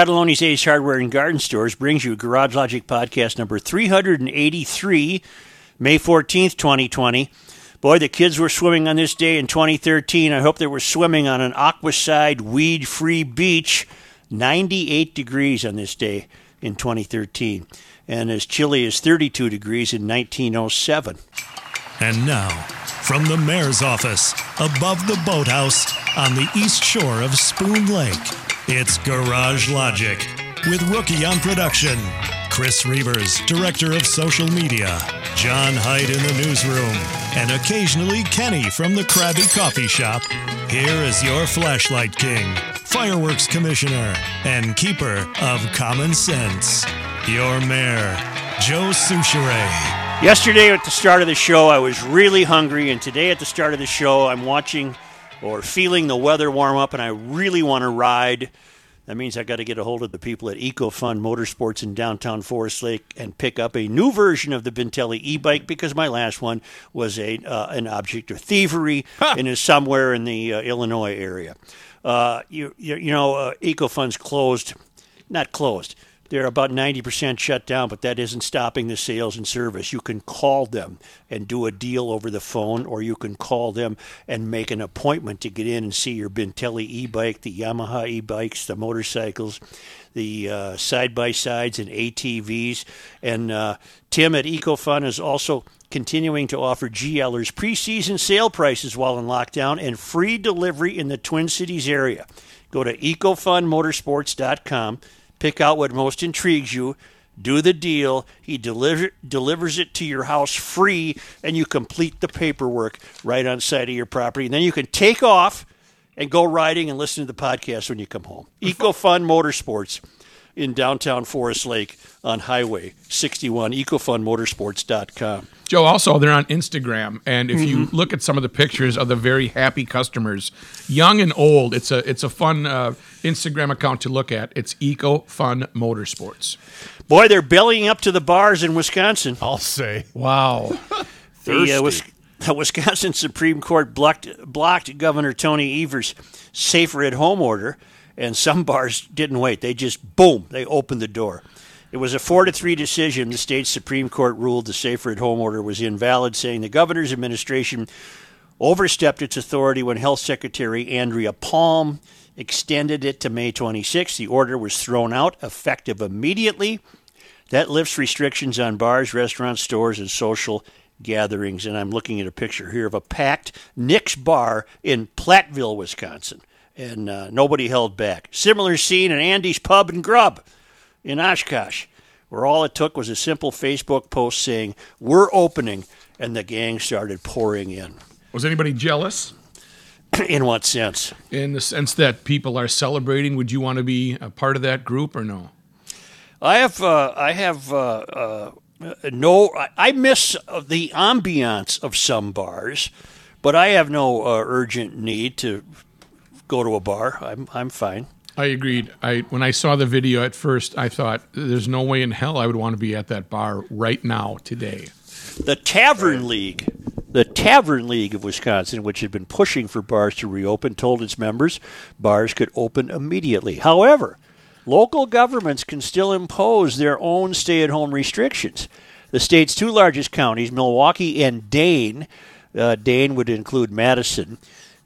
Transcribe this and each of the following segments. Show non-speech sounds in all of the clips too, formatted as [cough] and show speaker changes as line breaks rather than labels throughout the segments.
Fratallone's Ace Hardware and Garden Stores brings you Garage Logic podcast number 383, May 14th, 2020. Boy, the kids were swimming on this day in 2013. I hope they were swimming on an aquacide, weed free beach. 98 degrees on this day in 2013, and as chilly as 32 degrees in 1907.
And now, from the mayor's office, above the boathouse on the east shore of Spoon Lake, it's Garage Logic with Rookie on production, Chris Reavers, director of social media, John Heidt in the newsroom, and occasionally Kenny from the Krabby Coffee Shop. Here is your flashlight king, fireworks commissioner, and keeper of common sense, your mayor, Joe Soucheray.
Yesterday at the start of the show, I was really hungry, and today at the start of the show, I'm watching or feeling the weather warm up, and I really want to ride. That means I got to get a hold of the people at EcoFun Motorsports in downtown Forest Lake and pick up a new version of the Bintelli e-bike because my last one was a uh, an object of thievery and is somewhere in the uh, Illinois area. Uh, you, you you know uh, EcoFun's closed, not closed. They're about 90% shut down, but that isn't stopping the sales and service. You can call them and do a deal over the phone, or you can call them and make an appointment to get in and see your Bintelli e bike, the Yamaha e bikes, the motorcycles, the side by sides, and ATVs. And uh, Tim at EcoFun is also continuing to offer GLers preseason sale prices while in lockdown and free delivery in the Twin Cities area. Go to ecofunmotorsports.com pick out what most intrigues you, do the deal. He deliver, delivers it to your house free, and you complete the paperwork right on site of your property. And then you can take off and go riding and listen to the podcast when you come home. EcoFun Motorsports in downtown Forest Lake on Highway 61, ecofunmotorsports.com.
Joe, also they're on Instagram, and if you look at some of the pictures of the very happy customers, young and old, it's a it's a fun uh, Instagram account to look at. It's Eco Fun Motorsports.
Boy, they're bellying up to the bars in Wisconsin.
I'll say.
Wow, [laughs]
The, uh, Wis- the Wisconsin Supreme Court blocked, blocked Governor Tony Evers' safer at home order, and some bars didn't wait. They just, boom, they opened the door. It was a four to three decision. The state Supreme Court ruled the safer at home order was invalid, saying the governor's administration overstepped its authority when Health Secretary Andrea Palm extended it to May 26. The order was thrown out, effective immediately. That lifts restrictions on bars, restaurants, stores, and social gatherings. And I'm looking at a picture here of a packed Nick's bar in Platteville, Wisconsin. And uh, nobody held back. Similar scene in Andy's Pub and Grub in Oshkosh, where all it took was a simple Facebook post saying, We're opening, and the gang started pouring in.
was anybody jealous? [clears throat]
in what sense?
In the sense that people are celebrating, would you want to be a part of that group or no?
I have, uh, I have, uh, uh, no, I- miss the ambiance of some bars, but I have no uh, urgent need to go to a bar. I'm, I'm fine.
I agreed. I when I saw the video at first, I thought there's no way in hell I would want to be at that bar right now today.
The Tavern League, the Tavern League of Wisconsin, which had been pushing for bars to reopen, told its members bars could open immediately. However, local governments can still impose their own stay at home restrictions. The state's two largest counties, Milwaukee and Dane, uh, Dane would include Madison,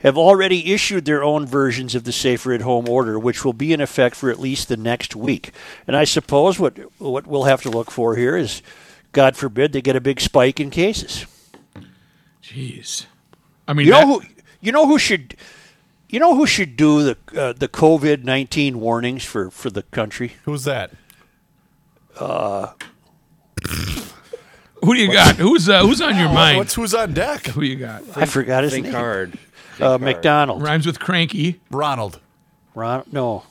have already issued their own versions of the safer at home order, which will be in effect for at least the next week. And I suppose what what we'll have to look for here is, God forbid, they get a big spike in cases.
Jeez. I mean,
You know
that-
who you know who should you know who should do the uh, the COVID nineteen warnings for, for the country?
Who's that? Uh.
who do you got? Who's uh, who's on your mind?
What's who's on deck?
who you got?
I forgot his
Think
name.
hard.
Uh, McDonald.
Rhymes with cranky.
Ronald.
Ron, no.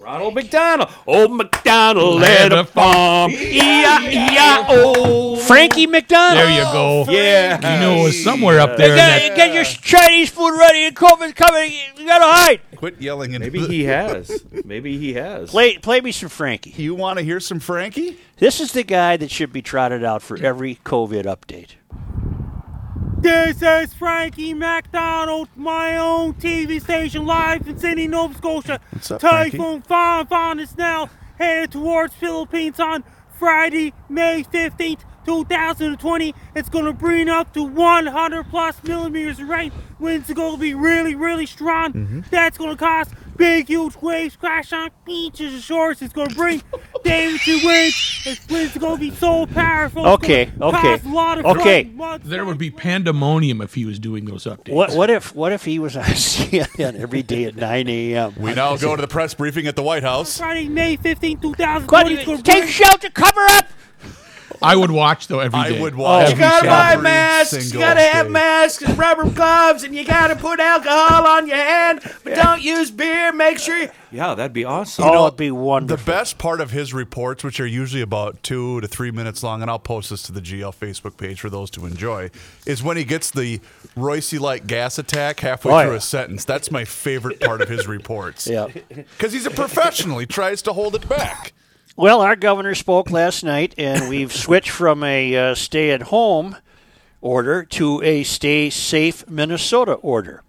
Ronald McDonald. Old McDonald
Had
had
a
a farm. E-I-E-I-O.
Frankie McDonald.
There you go.
Yeah.
You know, it was somewhere up there. in
Get,
that-
get your Chinese food ready. COVID's coming. You gotta hide.
Quit yelling. And
Maybe he [laughs] has. Maybe he has.
Play play me some Frankie.
You want to hear some Frankie?
This is the guy that should be trotted out for every COVID update.
This is Frankie McDonald, my own TV station live in Sydney, Nova Scotia.
What's up?
Typhoon Fanfan is now headed towards Philippines on Friday, May 15th, 2020. It's going to bring up to 100 plus millimeters of rain. Winds are going to be really, really strong.
Mm-hmm.
That's going to cause big, huge waves crash on beaches and shores. It's going [laughs] to bring damaging winds. It's winds are going to be so powerful. It's
Okay, okay,
cause a lot of
okay.
There would be pandemonium if he was doing those updates.
What what if what if he was on [laughs] CNN every day at 9 a.m.
We now go to the press briefing at the White House.
Friday, May 15th, 2020.
What,
it's gonna
take shelter, cover up.
I would watch though every day.
I would oh, watch.
Oh,
You gotta buy
every
masks. You gotta have masks and rubber gloves, and you gotta put alcohol on your hand. But don't use beer. Make sure. You... Yeah, that'd be awesome.
Oh, it'd be
The
wonderful.
best part of his reports, which are usually about two to three minutes long, and I'll post this to the GL Facebook page for those to enjoy, is when he gets the Royce like gas attack halfway
Oh,
through
yeah.
a sentence. That's my favorite part of his reports. [laughs]
yeah. [laughs]
Because he's a professional. He tries to hold it back.
Well, our governor spoke last night, and we've switched from a uh, stay at home order to a stay safe Minnesota order.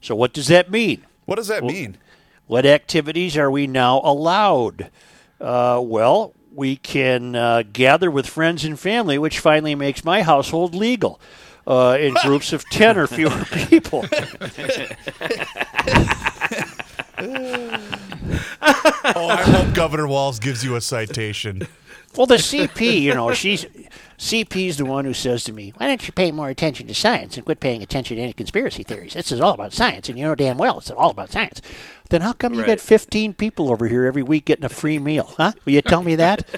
So, what does that mean?
What does that mean?
What activities are we now allowed? Uh, well, we can uh, gather with friends and family, which finally makes my household legal. Uh, in [laughs] groups of 10 or fewer people. [laughs] [laughs] [laughs]
Oh, I hope Governor Walz gives you a citation.
Well, the CP, you know, she's CP's the one who says to me, "Why don't you pay more attention to science and quit paying attention to any conspiracy theories? This is all about science, and you know damn well it's all about science." Then how come you
Right.
get 15 people over here every week getting a free meal? Huh? Will you tell me that?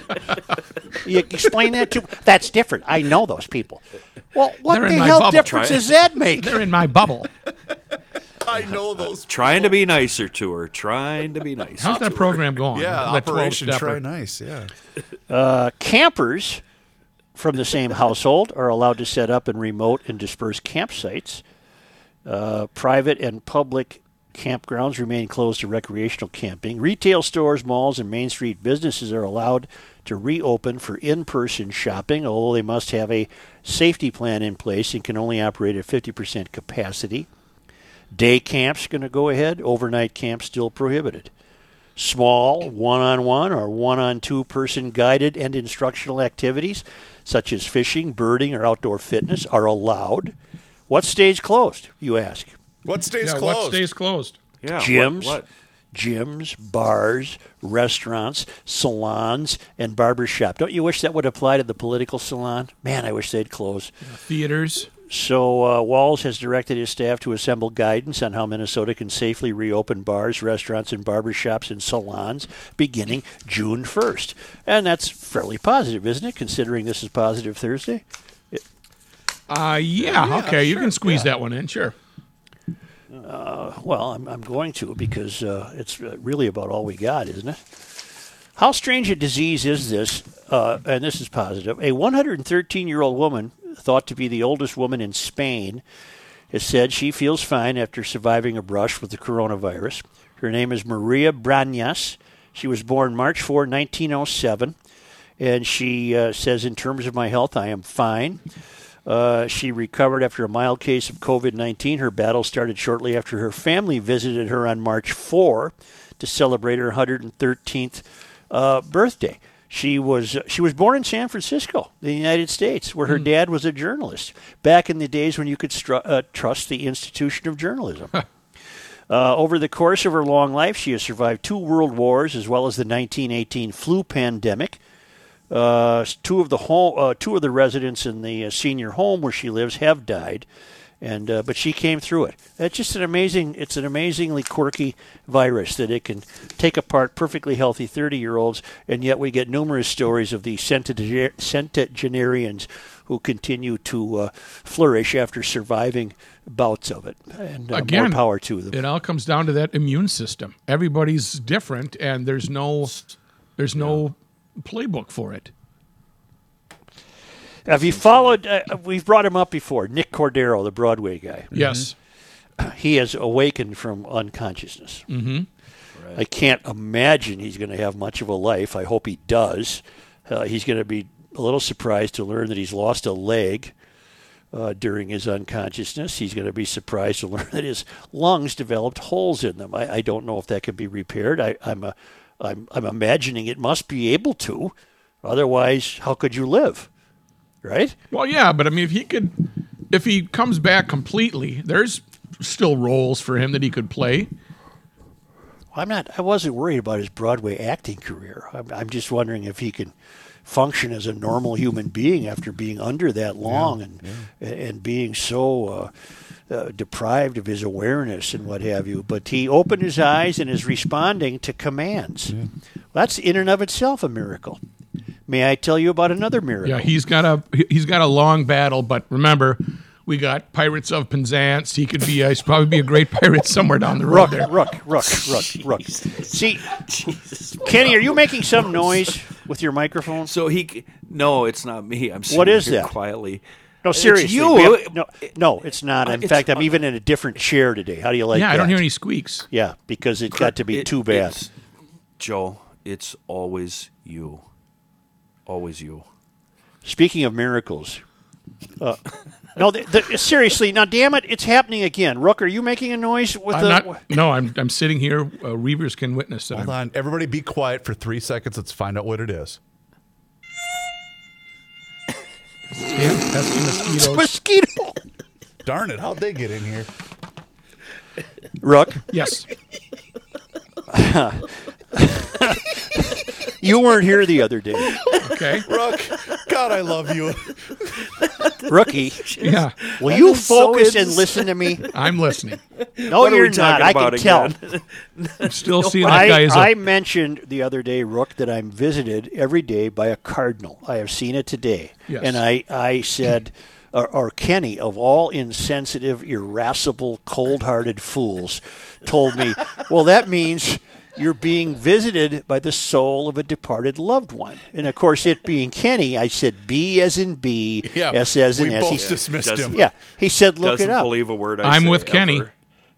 [laughs] you explain that to That's different. I know those people. Well, what
They're
the hell
bubble.
difference
Try it.
does that make?
They're in my bubble. [laughs]
I [laughs] know those.
Trying to be nicer to her. Trying to be nice.
How's that program going?
Yeah,
The 12
Operation
stepper.
Try Nice. Yeah.
Uh, campers from the same household are allowed to set up in remote and dispersed campsites. Uh, private and public campgrounds remain closed to recreational camping. Retail stores, malls, and Main Street businesses are allowed to reopen for in person shopping, although they must have a safety plan in place and can only operate at 50% capacity. Day camps going to go ahead, overnight camps still prohibited small one on one or one on two person guided and instructional activities, such as fishing, birding, or outdoor fitness, are allowed. What stays closed, you ask?
What stays
Yeah,
closed?
what stays closed?
Yeah.
Gyms,
What? what?
gyms, bars, restaurants, salons, and barbershop. Don't you wish that would apply to the political salon? Man, I wish they'd close.
Theaters.
So uh, Walz has directed his staff to assemble guidance on how Minnesota can safely reopen bars, restaurants, and barbershops and salons beginning June 1st. And that's fairly positive, isn't it, considering this is Positive Thursday?
Uh, yeah, okay, you can squeeze that one in, sure.
Well, I'm, I'm going to because uh, it's uh, really about all we got, isn't it? How strange a disease is this? Uh, and this is positive. A 113 year old woman, thought to be the oldest woman in Spain, has said she feels fine after surviving a brush with the coronavirus. Her name is Maria Brañas. She was born March 4, 1907. And she uh, says, in terms of my health, I am fine. Uh, she recovered after a mild case of COVID 19. Her battle started shortly after her family visited her on March 4 to celebrate her 113th uh, birthday. She was she was born in San Francisco, the United States, where her dad was a journalist. Back in the days when you could stru- uh, trust the institution of journalism. Uh, over the course of her long life, she has survived two world wars as well as the 1918 flu pandemic. Uh, two of the home, uh, two of the residents in the uh, senior home where she lives have died, and uh, but she came through it. It's just an amazing. It's an amazingly quirky virus that it can take apart perfectly healthy 30 year olds, and yet we get numerous stories of the centenage- centenarians who continue to uh, flourish after surviving bouts of it. And uh,
Again,
more power to them.
It all comes down to that immune system. Everybody's different, and there's no, there's no playbook for it.
Have you followed? Uh, we've brought him up before. Nick Cordero, the Broadway guy.
Yes. [clears throat]
He has awakened from unconsciousness. Mm-hmm. I can't imagine he's going to have much of a life. I hope he does. Uh, he's going to be a little surprised to learn that he's lost a leg. uh, during his unconsciousness. He's going to be surprised to [laughs] learn that his lungs developed holes in them. I, I don't know if that can be repaired. I, I'm, I'm, I'm imagining it must be able to. Otherwise, how could you live? Right?
Well, yeah, but I mean, if he could, if he comes back completely, there's still roles for him that he could play.
I'm not. I wasn't worried about his Broadway acting career. I'm, I'm just wondering if he can function as a normal human being after being under that long and and being so uh, uh, deprived of his awareness and what have you. But he opened his eyes and is responding to commands. That's in and of itself a miracle. May I tell you about another miracle?
Yeah, he's got a he's got a long battle, but remember, we got Pirates of Penzance. He could be, uh, he's probably be a great [laughs] pirate somewhere down the road
Rook,
there.
Rook, Rook, Rook, Rook. See, Kenny, are you making some noise with your microphone?
So he, no, it's not me. I'm sitting
What is
here
that?
quietly.
No,
It's
seriously.
you.
have- no, no, it's not. In
It's-
fact, I'm even in a different chair today. How do you like
yeah,
that?
I don't hear any squeaks.
Yeah, because it got to be
It-
too bad.
it's- Joe, it's always you. Always you.
Speaking of miracles, uh, [laughs] no, the, the, seriously, now, damn it, it's happening again. Rook, are you making a noise with
I'm
the?
not. No, I'm I'm sitting here. Uh, Reavers can witness that.
Hold
I'm-
on. Everybody be quiet for three seconds. Let's find out what it is.
Yeah, pesky mosquitoes.
mosquito.
Darn it. How'd they get in here?
Rook,
Yes. [laughs]
you weren't here the other day.
Okay.
Rook, God, I love you.
Rookie,
Yeah,
will
I'm
you
so
focus and
ins-
listen to me?
I'm listening.
No,
What are
you're not.
talking
I can
about
tell.
again?
I'm still [laughs] seeing that guy
I,
as a
I mentioned the other day, Rook, that I'm visited every day by a cardinal. I have seen it today.
Yes.
And I, I said, or, or Kenny, of all insensitive, irascible, cold hearted fools, told me, well, that means you're being visited by the soul of a departed loved one. And of course, it being Kenny, I said, B as in b. B, S as in
we
S.
both
He-
dismissed him.
yeah. He said, look
Doesn't
it up.
believe a word I
I'm
say
with Kenny.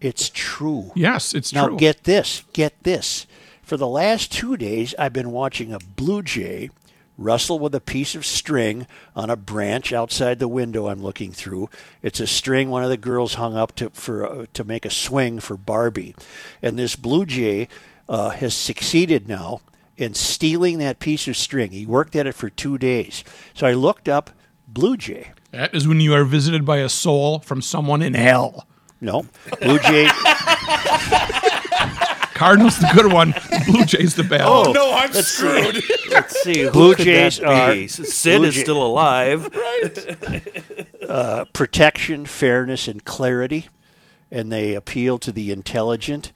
It's true.
yes, it's
Now
true.
Now get this, get this. For the last two days, I've been watching a blue jay wrestle with a piece of string on a branch outside the window I'm looking through. It's a string one of the girls hung up to for uh, to make a swing for Barbie, and this blue jay uh, has succeeded now in stealing that piece of string. He worked at it for two days. So I looked up blue jay.
that is when you are visited by a soul from someone in hell.
No, blue jay. [laughs]
Cardinals the good one. Blue Jays the bad.
Oh,
one.
no, I'm screwed.
Let's see. Who
Blue
could
Jays
that
are-
be? Sid
Blue
is
Jay-
still alive. [laughs] Right. [laughs]
Protection, fairness, and clarity, and they appeal to the intelligent,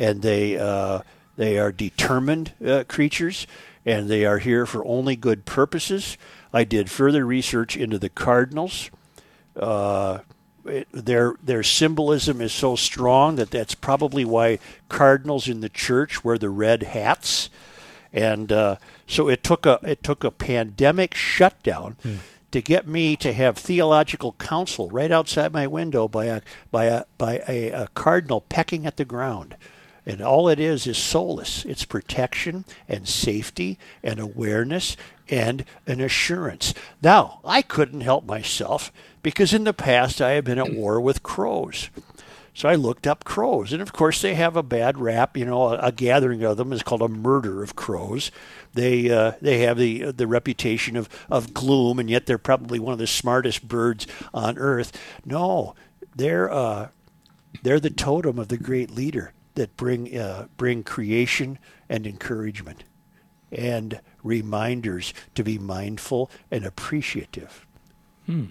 and they uh, they are determined uh, creatures, and they are here for only good purposes. I did further research into the cardinals. Uh, it, their their symbolism is so strong that that's probably why cardinals in the church wear the red hats, and uh, so it took a it took a pandemic shutdown to get me to have theological counsel right outside my window by a by a by a, a cardinal pecking at the ground. And all it is is solace. It's protection and safety and awareness and an assurance. Now, I couldn't help myself because in the past I have been at war with crows. So I looked up crows, and of course they have a bad rap. You know, a, a gathering of them is called a murder of crows. They uh, they have the the reputation of, of gloom, and yet they're probably one of the smartest birds on earth. No, they're uh, they're the totem of the great leader that bring uh, bring creation and encouragement, and reminders to be mindful and appreciative.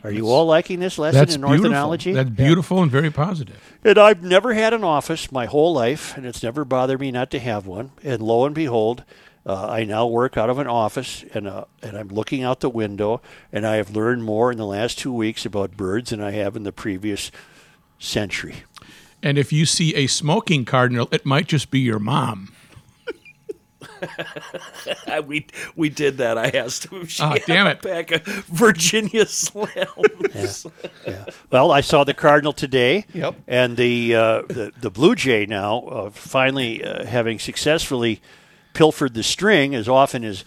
Are you all liking this lesson
That's
in orthodontology?
That's beautiful and very positive.
And I've never had an office my whole life, and it's never bothered me not to have one. And lo and behold, uh, I now work out of an office, and uh, and I'm looking out the window, and I have learned more in the last two weeks about birds than I have in the previous century.
And if you see a smoking cardinal, it might just be your mom. [laughs]
We we did that. I asked him if she had
damn
a
it.
pack of Virginia Slims.
Well, I saw the cardinal today.
Yep.
And the uh, the the blue jay now uh, finally uh, having successfully pilfered the string as often as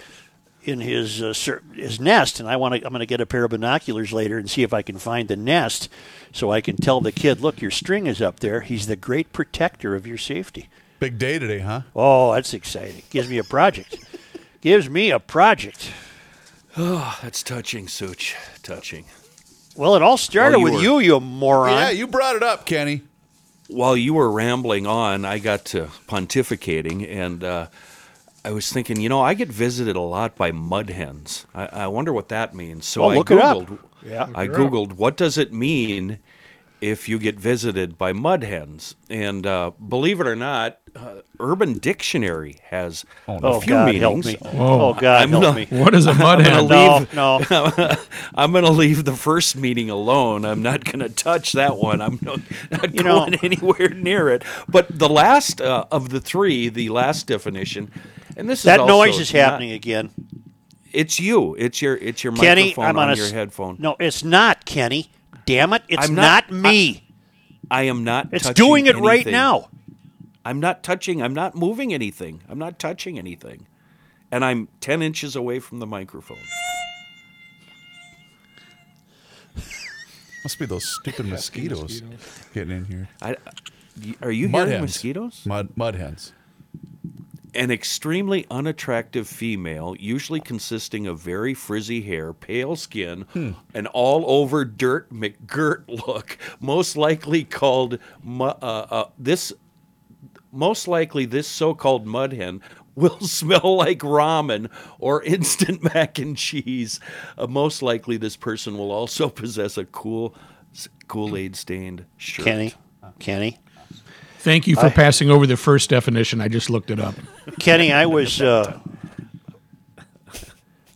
in his uh, his nest, and I want to. I'm going to get a pair of binoculars later and see if I can find the nest, so I can tell the kid, look, your string is up there. He's the great protector of your safety.
Big day today, huh?
Oh, that's exciting. Gives me a project. Gives me a project.
Oh, that's touching, Such. Touching.
Well, it all started
you
with
were-
you, you moron.
Yeah, you brought it up, Kenny.
While you were rambling on, I got to pontificating, and uh, I was thinking, you know, I get visited a lot by mud hens. I, I wonder what that means. So I
look it up.
googled.
Yeah.
I googled what does it mean if you get visited by mud hens, and uh, believe it or not, uh, Urban Dictionary has a
Oh,
few
God,
meanings.
help me. Oh, God,
I'm
help
gonna-
me. [laughs]
What is a mud hen? [laughs]
No, no. [laughs]
I'm going to leave the first meeting alone. I'm not going to touch that one. I'm not, not
You know-
going anywhere near it. But the last uh, of the three, the last definition, and this is
That noise is
not-
happening again.
It's you. It's your. It's your
Kenny,
microphone
I'm on,
on
a
your
s-
headphone.
No, it's not, Kenny. Damn it. It's
I'm
not,
not-
me.
I am not.
it's
touching
doing it right now.
I'm not touching. I'm not moving anything. I'm not touching anything, and I'm ten inches away from the microphone.
Must be those stupid [laughs] mosquitoes getting in here.
I, are you
Mud
hearing
hens.
mosquitoes?
Mud mud hens.
An extremely unattractive female, usually consisting of very frizzy hair, pale skin, an all over dirt McGirt look, most likely called uh, uh, this. Most likely, this so-called mud hen will [laughs] smell like ramen or instant [laughs] mac and cheese. Uh, most likely, this person will also possess a cool Kool Aid stained shirt.
Kenny, Kenny,
Thank you for passing over the first definition. I just looked it up.
Kenny. I was. Uh,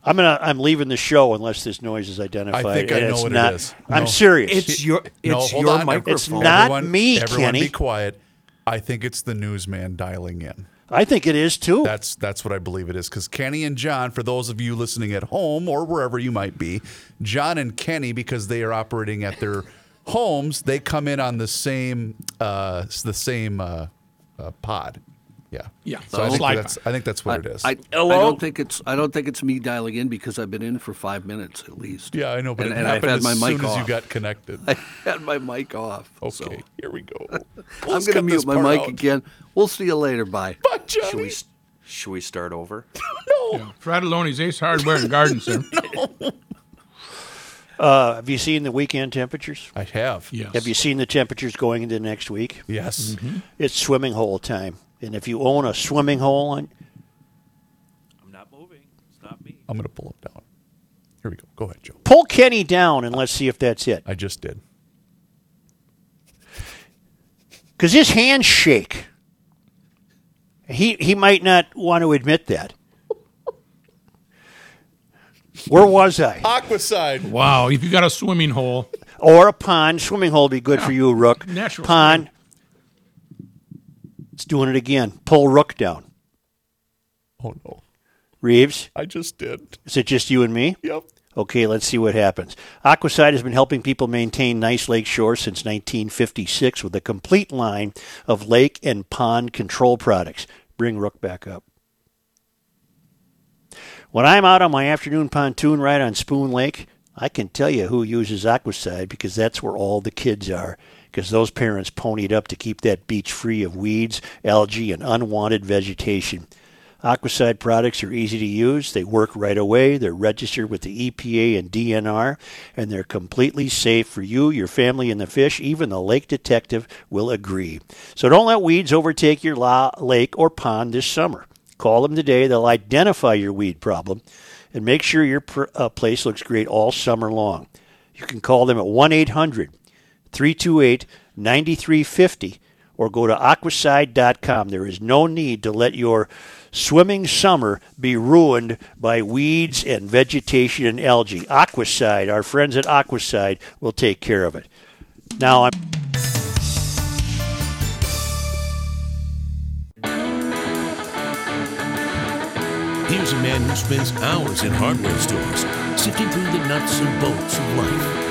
I'm gonna. I'm leaving the show unless this noise is identified.
I think I
and
know
it's
what
not,
it is.
I'm
No.
serious.
It's your it's
hold
your
on.
microphone.
It's not
Everyone-
me,
Everyone
Kenny.
be quiet. I think it's the newsman dialing in.
I think it is too.
That's that's what I believe it is. Because Kenny and John, for those of you listening at home or wherever you might be, John and Kenny, because they are operating at their homes, they come in on the same uh, the same uh, uh, pod. Yeah.
Yeah,
So I think that's I think that's what it is.
I, I don't think it's I don't think it's me dialing in because I've been in for five minutes at least.
yeah, I know, but
and,
it
and I've
happened
had
as
my mic
soon as you got connected. [laughs]
I had my mic off.
Okay,
so
here we go. [laughs]
I'm going to mute my mic
out.
again. We'll see you later. Bye.
Bye,
Should
Johnny.
we should we start over? [laughs]
no.
Fratallone's Ace Hardware and Garden Center.
Uh, have you seen the weekend temperatures?
I have.
Yes.
Have you seen the temperatures going into next week?
Yes.
It's swimming hole time, and if you own a swimming hole, on,
I'm not moving. It's not me.
I'm going to pull it down. Here we go. Go ahead, Joe.
pull Kenny down and let's see if that's it.
I just did.
because his hands shake. He he might not want to admit that. Where was I?
Aquacide.
Wow, if you got a swimming hole,
Or a pond. Swimming hole would be good for you, Rook.
Natural
pond. It's doing it again. Pull Rook down.
Oh no.
Reeves,
I just did.
is it just you and me?
Yep.
Okay, let's see what happens. Aquacide has been helping people maintain nice lake shores since 1956 with a complete line of lake and pond control products. Bring Rook back up. When I'm out on my afternoon pontoon ride on Spoon Lake, I can tell you who uses Aquacide because that's where all the kids are. Because those parents ponied up to keep that beach free of weeds, algae, and unwanted vegetation. Aquacide products are easy to use. They work right away. They're registered with the EPA and DNR, and they're completely safe for you, your family, and the fish. Even the lake detective will agree. So don't let weeds overtake your la- lake or pond this summer. Call them today. They'll identify your weed problem and make sure your uh, place looks great all summer long. You can call them at 1 800 328 9350 or go to aquacide.com. There is no need to let your swimming summer be ruined by weeds and vegetation and algae. Aquacide, our friends at Aquacide, will take care of it. Now I'm.
Here's a man who spends hours in hardware stores, sifting through the nuts and bolts of life.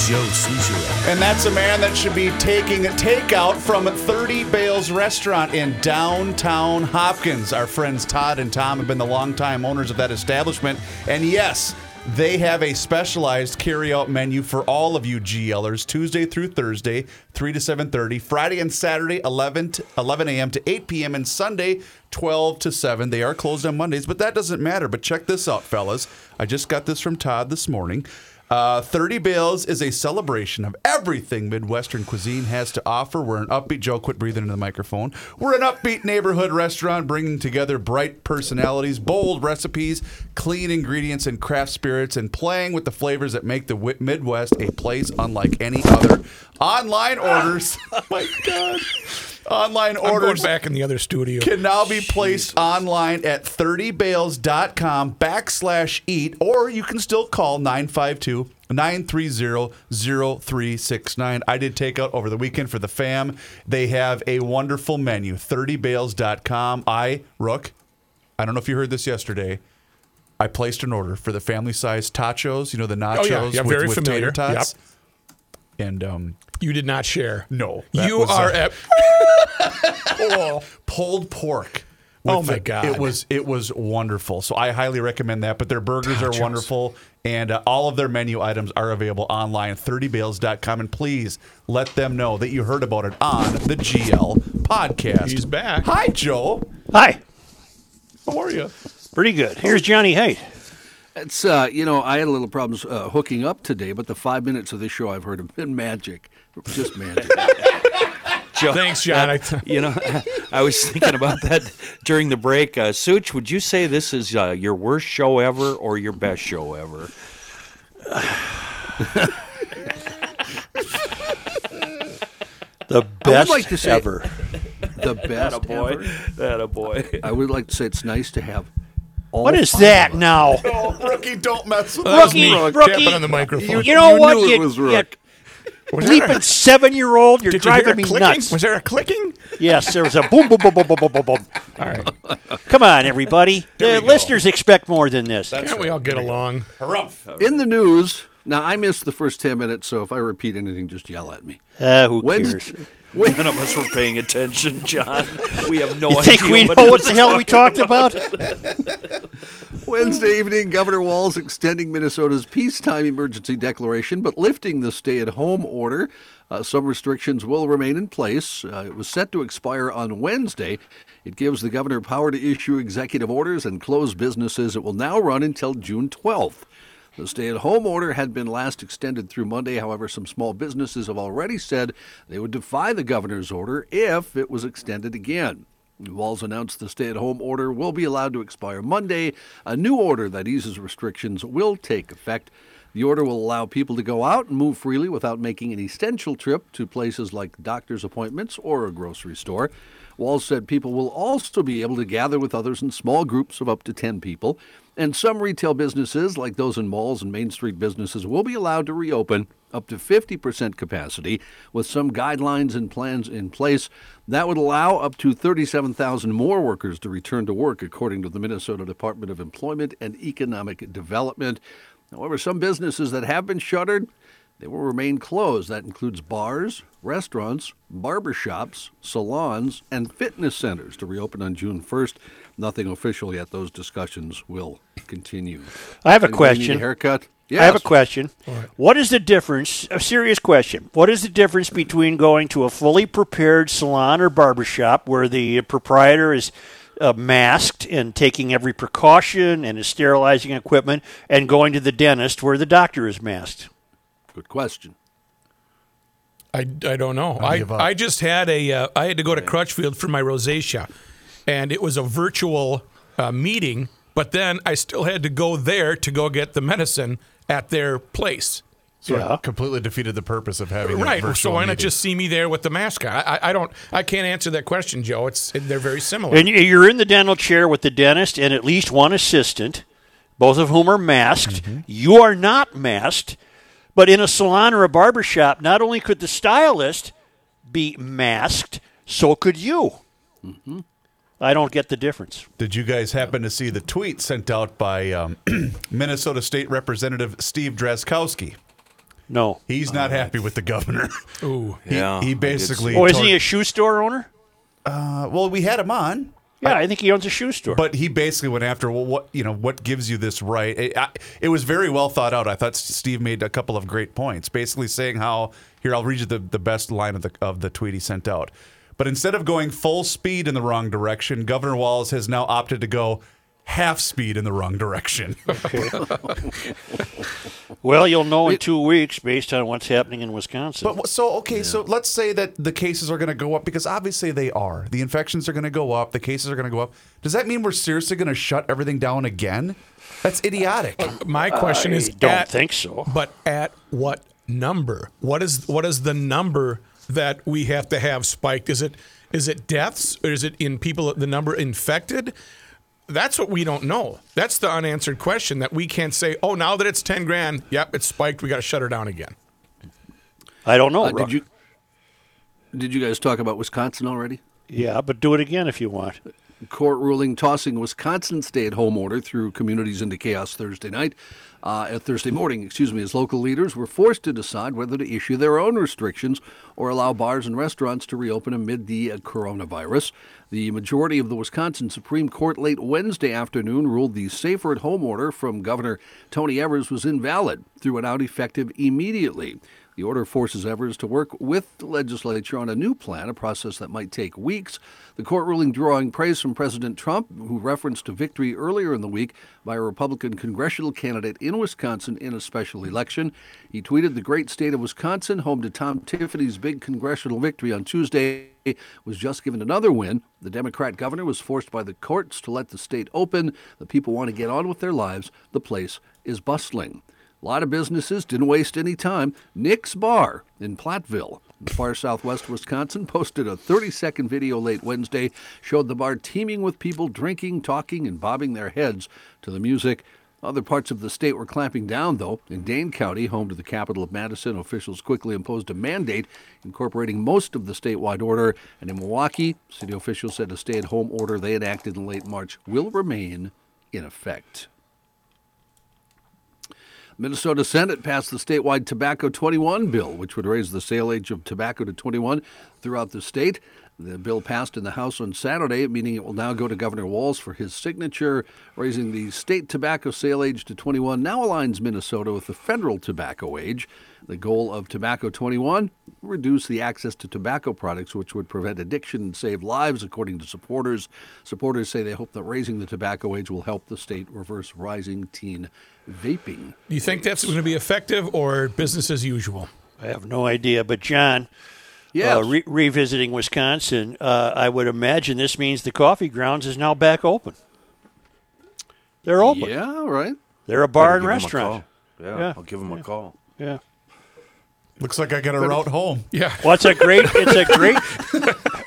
Joe Soucheray.
And that's a man that should be taking a takeout from 30 Bales Restaurant in downtown Hopkins. Our friends Todd and Tom have been the longtime owners of that establishment. And yes, they have a specialized carry-out menu for all of you GLers, Tuesday through Thursday, 3 to 7.30, Friday and Saturday, 11, to, 11 a.m. to 8 p.m., and Sunday, 12 to 7. They are closed on Mondays, but that doesn't matter. But check this out, fellas. I just got this from Todd this morning. Uh, 30 Bales is a celebration of everything Midwestern cuisine has to offer. We're an upbeat, Joe, quit breathing into the microphone. We're an upbeat neighborhood restaurant bringing together bright personalities, bold recipes, clean ingredients, and craft spirits, and playing with the flavors that make the Midwest a place unlike any other. Online orders, [laughs] oh my God. Online orders
back in the other studio.
can now be placed online at 30bales.com backslash eat, or you can still call 952 930 0369. I did take out over the weekend for the fam. They have a wonderful menu, 30bales.com. I, Rook, I don't know if you heard this yesterday. I placed an order for the family size tachos, you know, the nachos
Oh, yeah. Yeah,
with,
very
with
familiar.
tater tots. And um,
You did not share.
no,
You
was,
are
uh,
at. [laughs]
pulled pork.
Oh, my
the-
God.
It was it was wonderful. So I highly recommend that. But their burgers
Tachos.
are wonderful, and uh, all of their menu items are available online at 30bales.com. And please let them know that you heard about it on the GL podcast.
He's back.
Hi, Joe.
Hi.
How are you?
Pretty good. Here's Johnny Heidt.
It's uh, you know, I had a little problems uh, hooking up today, but the five minutes of this show I've heard have been magic, just magic. [laughs]
Joe,
Thanks, John. I-
you know, I was thinking about that during the break. Uh, Such, would you say this is uh, your worst show ever or your best show ever? [laughs]
The best
like to say-
ever.
the best ever.
that a boy.
I would like to say it's nice to have. All
What is that now? [laughs]
Oh, rookie, don't mess with
That
Rookie,
me
rookie.
tapping on the microphone.
You know
You
what?
knew it
You-
was
you
Rook.
Was there
bleeping seven-year-old, you're
did
driving
a
me
clicking?
nuts.
Was there a clicking?
Yes, there was a boom, boom, boom, boom, boom, boom, boom, boom. [laughs]
All right.
Come on, everybody. The
go.
listeners expect more than this.
Can't we all get along?
Harumph.
In the news, now I missed the first ten minutes, so if I repeat anything, just yell at me.
Uh, who
Wednesday,
cares?
None of us were paying attention, John. We have no
You
idea.
think we know
what
what the hell we talked about? [laughs]
Wednesday evening, Governor Walz extending Minnesota's peacetime emergency declaration, but lifting the stay-at-home order. Uh, some restrictions will remain in place. Uh, it was set to expire on Wednesday. It gives the governor power to issue executive orders and close businesses. It will now run until June 12th. The stay at home order had been last extended through Monday. However, some small businesses have already said they would defy the governor's order if it was extended again. Walz announced the stay at home order will be allowed to expire Monday. A new order that eases restrictions will take effect. The order will allow people to go out and move freely without making an essential trip to places like doctor's appointments or a grocery store. Walz said people will also be able to gather with others in small groups of up to 10 people. And some retail businesses, like those in malls and Main Street businesses, will be allowed to reopen up to 50% capacity with some guidelines and plans in place. That would allow up to 37,000 more workers to return to work, according to the Minnesota Department of Employment and Economic Development. However, some businesses that have been shuttered, they will remain closed. That includes bars, restaurants, barbershops, salons, and fitness centers to reopen on June 1st. Nothing official yet. Those discussions will continue.
I have a
Anybody
question.
Need a haircut?
I have a
Yes.
question. What is the difference? A serious question. What is the difference between going to a fully prepared salon or barbershop where the proprietor is uh, masked and taking every precaution and is sterilizing equipment, and going to the dentist where the doctor is masked?
Good question.
I, I don't know. I,
give up.
I just had a uh, I had to go to Crutchfield for my rosacea, and it was a virtual uh, meeting. But then I still had to go there to go get the medicine at their place.
So
Yeah.
it completely defeated the purpose of having
Right. So
virtual
why not
meeting.
just see me there with the mask on? I, I, I don't. I can't answer that question, Joe. It's they're very similar.
And you- you're in the dental chair with the dentist and at least one assistant, both of whom are masked. You are not masked, but in a salon or a barber shop, not only could the stylist be masked, so could you. I don't get the difference.
Did you guys happen to see the tweet sent out by um, [clears throat] Minnesota State Representative Steve Drazkowski?
No.
He's not happy with the governor. [laughs]
Ooh.
He,
Yeah,
he basically.
see
Oh, isn't he a shoe store owner?
Uh, well, we had him on.
Yeah, I think he owns a shoe store.
But he basically went after well, what you know, what gives you this right? It, I, it was very well thought out. I thought Steve made a couple of great points, basically saying how here I'll read you the, the best line of the of the tweet he sent out. But instead of going full speed in the wrong direction, Governor Walz has now opted to go half speed in the wrong direction. [laughs]
well, you'll know in two weeks based on what's happening in Wisconsin.
But so okay, so let's say that the cases are going to go up because obviously they are. The infections are going to go up. The cases are going to go up. Does that mean we're seriously going to shut everything down again? That's idiotic.
Uh, My question is
don't
at-
think so.
But at what number? What is what is the number that we have to have spiked? Is it is it deaths or is it in people the number infected? That's what we don't know. That's the unanswered question that we can't say, "Oh, now that it's 10 grand, yep, it's spiked, we got to shut her down again."
I don't know.
Uh, did you did you guys talk about Wisconsin already?
Yeah, but do it again if you want.
Court ruling tossing Wisconsin stay-at-home order through communities into chaos Thursday night. Uh, at Thursday morning, excuse me, as local leaders were forced to decide whether to issue their own restrictions or allow bars and restaurants to reopen amid the uh, coronavirus. The majority of the Wisconsin Supreme Court late Wednesday afternoon ruled the safer at home order from Governor Tony Evers was invalid, threw it out effective immediately. The order forces Evers to work with the legislature on a new plan, a process that might take weeks. The court ruling drawing praise from President Trump, who referenced a victory earlier in the week by a Republican congressional candidate in Wisconsin in a special election. He tweeted, The great state of Wisconsin, home to Tom Tiffany's big congressional victory on Tuesday, was just given another win. The Democrat governor was forced by the courts to let the state open. The people want to get on with their lives. The place is bustling. A lot of businesses didn't waste any time. Nick's Bar in Platteville, in far southwest Wisconsin, posted a 30 second video late Wednesday, showed the bar teeming with people drinking, talking, and bobbing their heads to the music. Other parts of the state were clamping down, though. In Dane County, home to the capital of Madison, officials quickly imposed a mandate incorporating most of the statewide order. And in Milwaukee, city officials said a stay at home order they enacted in late March will remain in effect. Minnesota Senate passed the statewide Tobacco 21 bill, which would raise the sale age of tobacco to 21 throughout the state. The bill passed in the House on Saturday, meaning it will now go to Governor Walz for his signature. Raising the state tobacco sale age to 21 now aligns Minnesota with the federal tobacco age. The goal of Tobacco 21 reduce the access to tobacco products, which would prevent addiction and save lives, according to supporters. Supporters say they hope that raising the tobacco age will help the state reverse rising teen vaping.
Do you think that's going to be effective or business as usual?
I have no idea. But, John,
Yes.
uh, re- revisiting Wisconsin, uh, I would imagine this means the coffee grounds is now back open. They're open.
Yeah, right.
They're a bar and
give 'em a
restaurant.
Yeah,
Yeah.
I'll give him a call.
Yeah.
Looks like I got a route home.
Yeah.
Well, it's a great. It's a great. [laughs]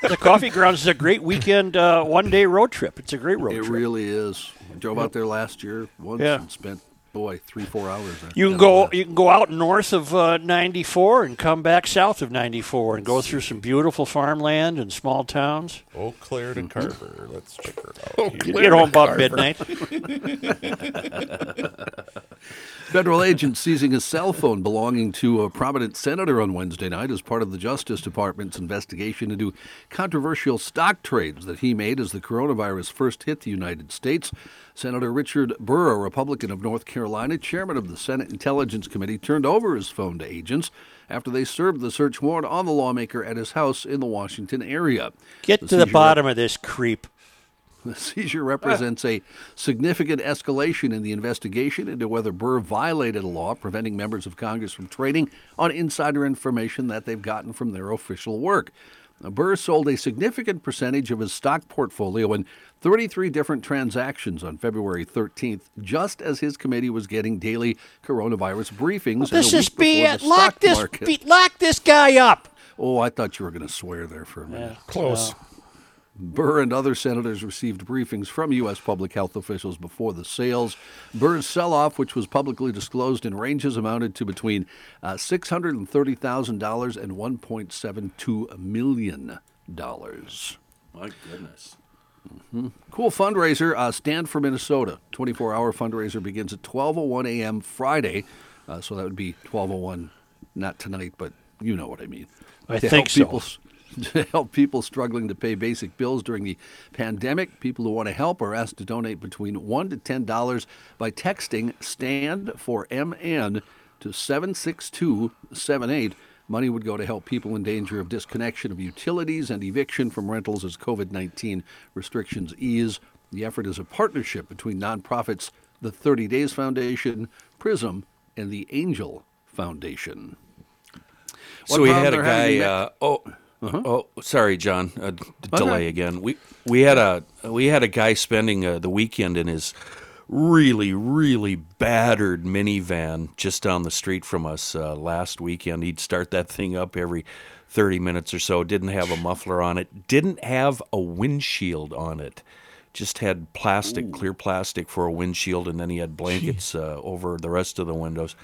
the coffee grounds is a great weekend, uh, one day road trip. It's a great road
It
trip.
It really is. I drove out there last year once
Yeah.
and spent boy three four hours there.
You can go. You can go out north of uh, 94 and come back south of 94 and go through some beautiful farmland and small towns.
Eau Claire to Carver. Let's check her out.
You get home about midnight. [laughs] [laughs]
Federal agents seizing a cell phone belonging to a prominent senator on Wednesday night as part of the Justice Department's investigation into controversial stock trades that he made as the coronavirus first hit the United States. Senator Richard Burr, a Republican of North Carolina, chairman of the Senate Intelligence Committee, turned over his phone to agents after they served the search warrant on the lawmaker at his house in the Washington area.
Get
The
to the bottom of this creep.
The [laughs] seizure represents a significant escalation in the investigation into whether Burr violated a law preventing members of Congress from trading on insider information that they've gotten from their official work. Now, Burr sold a significant percentage of his stock portfolio in 33 different transactions on February 13th, just as his committee was getting daily coronavirus briefings. in
This is
week
be
before
lock this be, lock this guy up.
Oh, I thought you were going to swear there for a minute.
Close.
Burr and other senators received briefings from U.S. public health officials before the sales. Burr's sell off, which was publicly disclosed in ranges, amounted to between uh, $630,000 and $1.72 million.
My goodness.
Cool fundraiser. Uh, Stand for Minnesota. 24 hour fundraiser begins at 12.01 a.m. Friday. Uh, so that would be 12.01 not tonight, but you know what I mean.
I
to
think
help
so.
people, To [laughs] help people struggling to pay basic bills during the pandemic, people who want to help are asked to donate between one to ten dollars by texting "Stand for MN" to seven six two seven eight. Money would go to help people in danger of disconnection of utilities and eviction from rentals as COVID 19 restrictions ease. The effort is a partnership between nonprofits, the 30 Days Foundation, PRISM, and the Angel Foundation.
So we had a guy. Uh, oh, oh, sorry, John. Uh, d-
Okay.
delay again. We we had a we had a guy spending uh, the weekend in his really really battered minivan just down the street from us uh, last weekend. He'd start that thing up every. 30 minutes or so didn't have a muffler on it didn't have a windshield on it just had plastic clear plastic for a windshield and then he had blankets uh, over the rest of the windows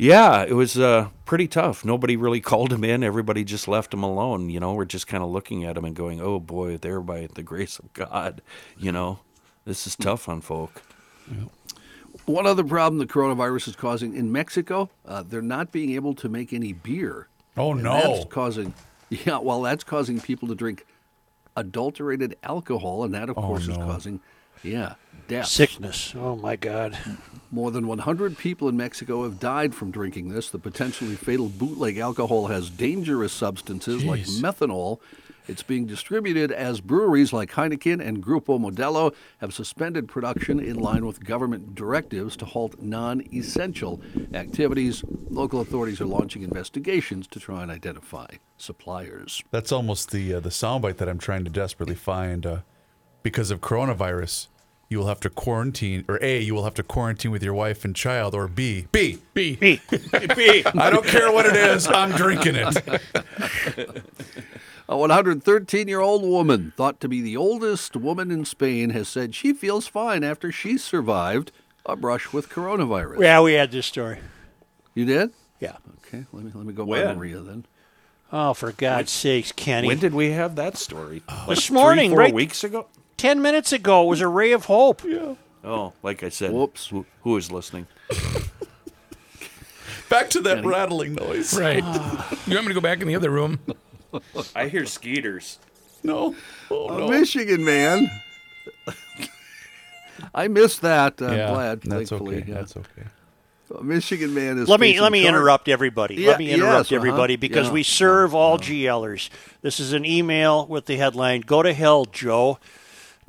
yeah, it was uh, pretty tough. Nobody really [laughs] called him in. Everybody just left him alone. You know, we're just kind of looking at him and going, "Oh boy, there by the grace of God." You know, this is tough on folk.
One other problem the coronavirus is causing in Mexico, uh, they're not being able to make any beer.
Oh
And
no!
That's causing, yeah, well, that's causing people to drink adulterated alcohol, and that, of course, is causing, yeah, death.
Sickness. Oh my God.
More than 100 people in Mexico have died from drinking this. The potentially fatal bootleg alcohol has dangerous substances like methanol. It's being distributed as breweries like Heineken and Grupo Modelo have suspended production in line with government directives to halt non essential activities. Local authorities are launching investigations to try and identify suppliers.
That's almost the uh, the soundbite that I'm trying to desperately find. Uh, because of coronavirus, you will have to quarantine, or A, you will have to quarantine with your wife and child, or B, B,
B.
B. [laughs]
I don't care what it is, I'm drinking it.
A 113 year old woman, thought to be the oldest woman in Spain, has said she feels fine after she survived a brush with coronavirus.
Yeah, we had this story.
You did?
Yeah.
Okay, let me let me go by Maria then.
Oh, for God's sakes, Kenny.
When did we have that story? Oh.
this
Three,
morning,
four
right?
weeks ago.
Ten minutes ago was a ray of hope. Yeah.
Oh, like I said.
Whoops.
Who, who is listening? [laughs]
Back to that rattling noise.
Right. [laughs] you want me to go back in the other room?
I hear skeeters.
No. Oh,
A
no.
Michigan man. I missed that. I'm
yeah,
glad.
that's
thankfully.
okay.
yeah.
That's okay.
Uh, Michigan man is.
Let me
facing
let me
char-
interrupt everybody.
Yeah,
let me interrupt
yes, uh-huh.
everybody because
Yeah.
we serve all GLers. This is an email with the headline "Go to hell, Joe."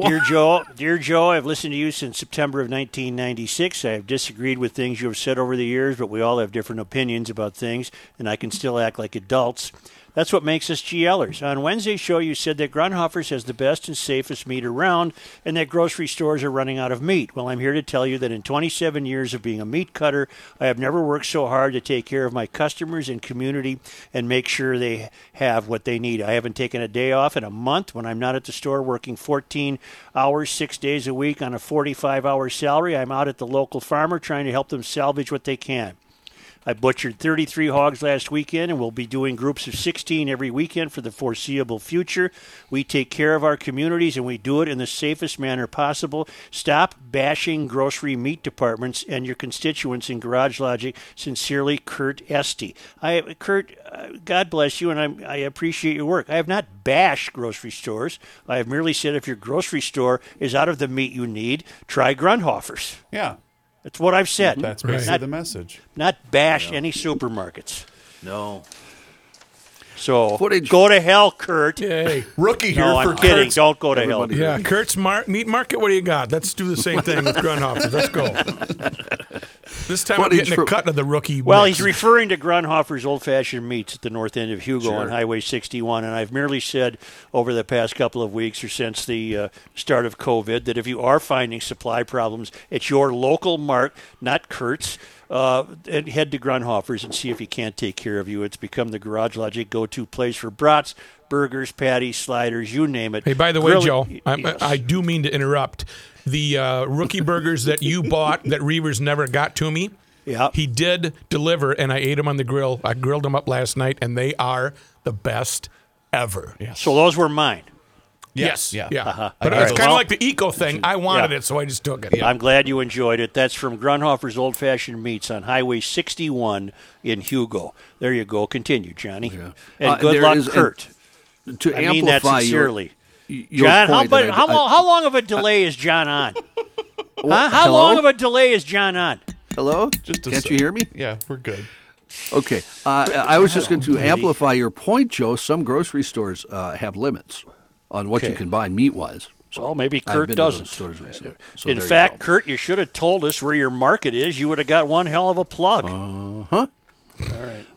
Dear Joe, dear Joe, I've listened to you since September of 1996. I have disagreed with things you have said over the years, but we all have different opinions about things, and I can still act like adults. That's what makes us GLers. On Wednesday's show, you said that Grundhofer's has the best and safest meat around, and that grocery stores are running out of meat. Well, I'm here to tell you that in 27 years of being a meat cutter, I have never worked so hard to take care of my customers and community and make sure they have what they need. I haven't taken a day off in a month when I'm not at the store working 14 hours, six days a week on a 45 hour salary. I'm out at the local farmer trying to help them salvage what they can. I butchered 33 hogs last weekend and we'll be doing groups of 16 every weekend for the foreseeable future. We take care of our communities and we do it in the safest manner possible. Stop bashing grocery meat departments and your constituents in Garage Logic. Sincerely, Kurt Esty. I, Kurt, uh, God bless you, and I, I appreciate your work. I have not bashed grocery stores. I have merely said if your grocery store is out of the meat you need, try Grundhofer's.
Yeah,
That's what I've said.
that's basically
Not
the message.
not bash any supermarkets.
No.
So
Footage-
go to hell, Kurt.
Yay. [laughs]
Rookie here
No,
for
I'm kidding.
Kurt's-
Don't go to hell.
Everybody-
Yeah, Kurt's mar- meat market. What do you got? Let's do the same thing with Grundhofer. Let's go. This time I'm
Footage
getting a cut of the rookie.
Well,
mix.
he's referring to Grundhofer's Old Fashioned Meats at the north end of Hugo on Highway 61. And I've merely said over the past couple of weeks or since the uh, start of COVID that if you are finding supply problems at your local mart, not Kurt's, uh, and head to Grundhofer's and see if he can't take care of you. It's become the Garage Logic go to place for brats, burgers, patties, sliders, you name it.
Hey, by the way, Joe, I,
Yes.
I do mean to interrupt. The uh, rookie burgers that you bought that Reavers never got to me,
Yeah.
he did deliver, and I ate them on the grill. I grilled them up last night, and they are the best ever. Yes.
So those were mine.
Yes.
Yeah.
Yeah.
Uh-huh.
But it's
right.
kind of
Well-
like the eco thing. I wanted
Yeah.
it, so I just took it. Yeah.
I'm glad you enjoyed it. That's from Grundhofer's Old Fashioned Meats on Highway 61 in Hugo. There you go. Continue, Johnny. And
Uh,
good luck,
is-
Kurt.
To
I mean that
amplify your- your
John, how,
point
but
I-
how,
I-
long, how long of a delay is John on? [laughs] huh? How
hello?
long of a delay is John on?
Hello?
Just
Can't
sec.
you hear me?
Yeah, we're good.
Okay. Uh, I was just going to amplify your point, Joe. Some grocery stores uh, have limits on what you can buy meat wise.
Well, maybe Kurt
been to those
doesn't.
So
In
there you
fact,
go.
Kurt, you should have told us where your market is. You would have got one hell of a plug.
Uh,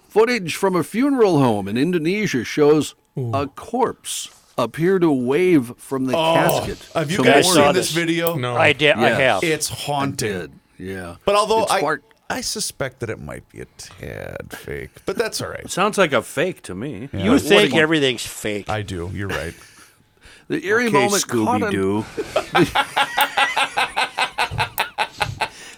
Footage from a funeral home in Indonesia shows a corpse appear to wave from the casket.
Oh, Have you guys
I
warn
saw
seen this
this.
video?
No.
I, did, I have.
It's haunted.
Did. Yeah.
But although
It
I,
sparked-
I suspect that it might be a tad fake, but that's all right.
Sounds like a fake to me.
you think
you-
everything's fake.
I do. You're right.
The eerie
Okay,
moment caught
Scooby
on
Doo.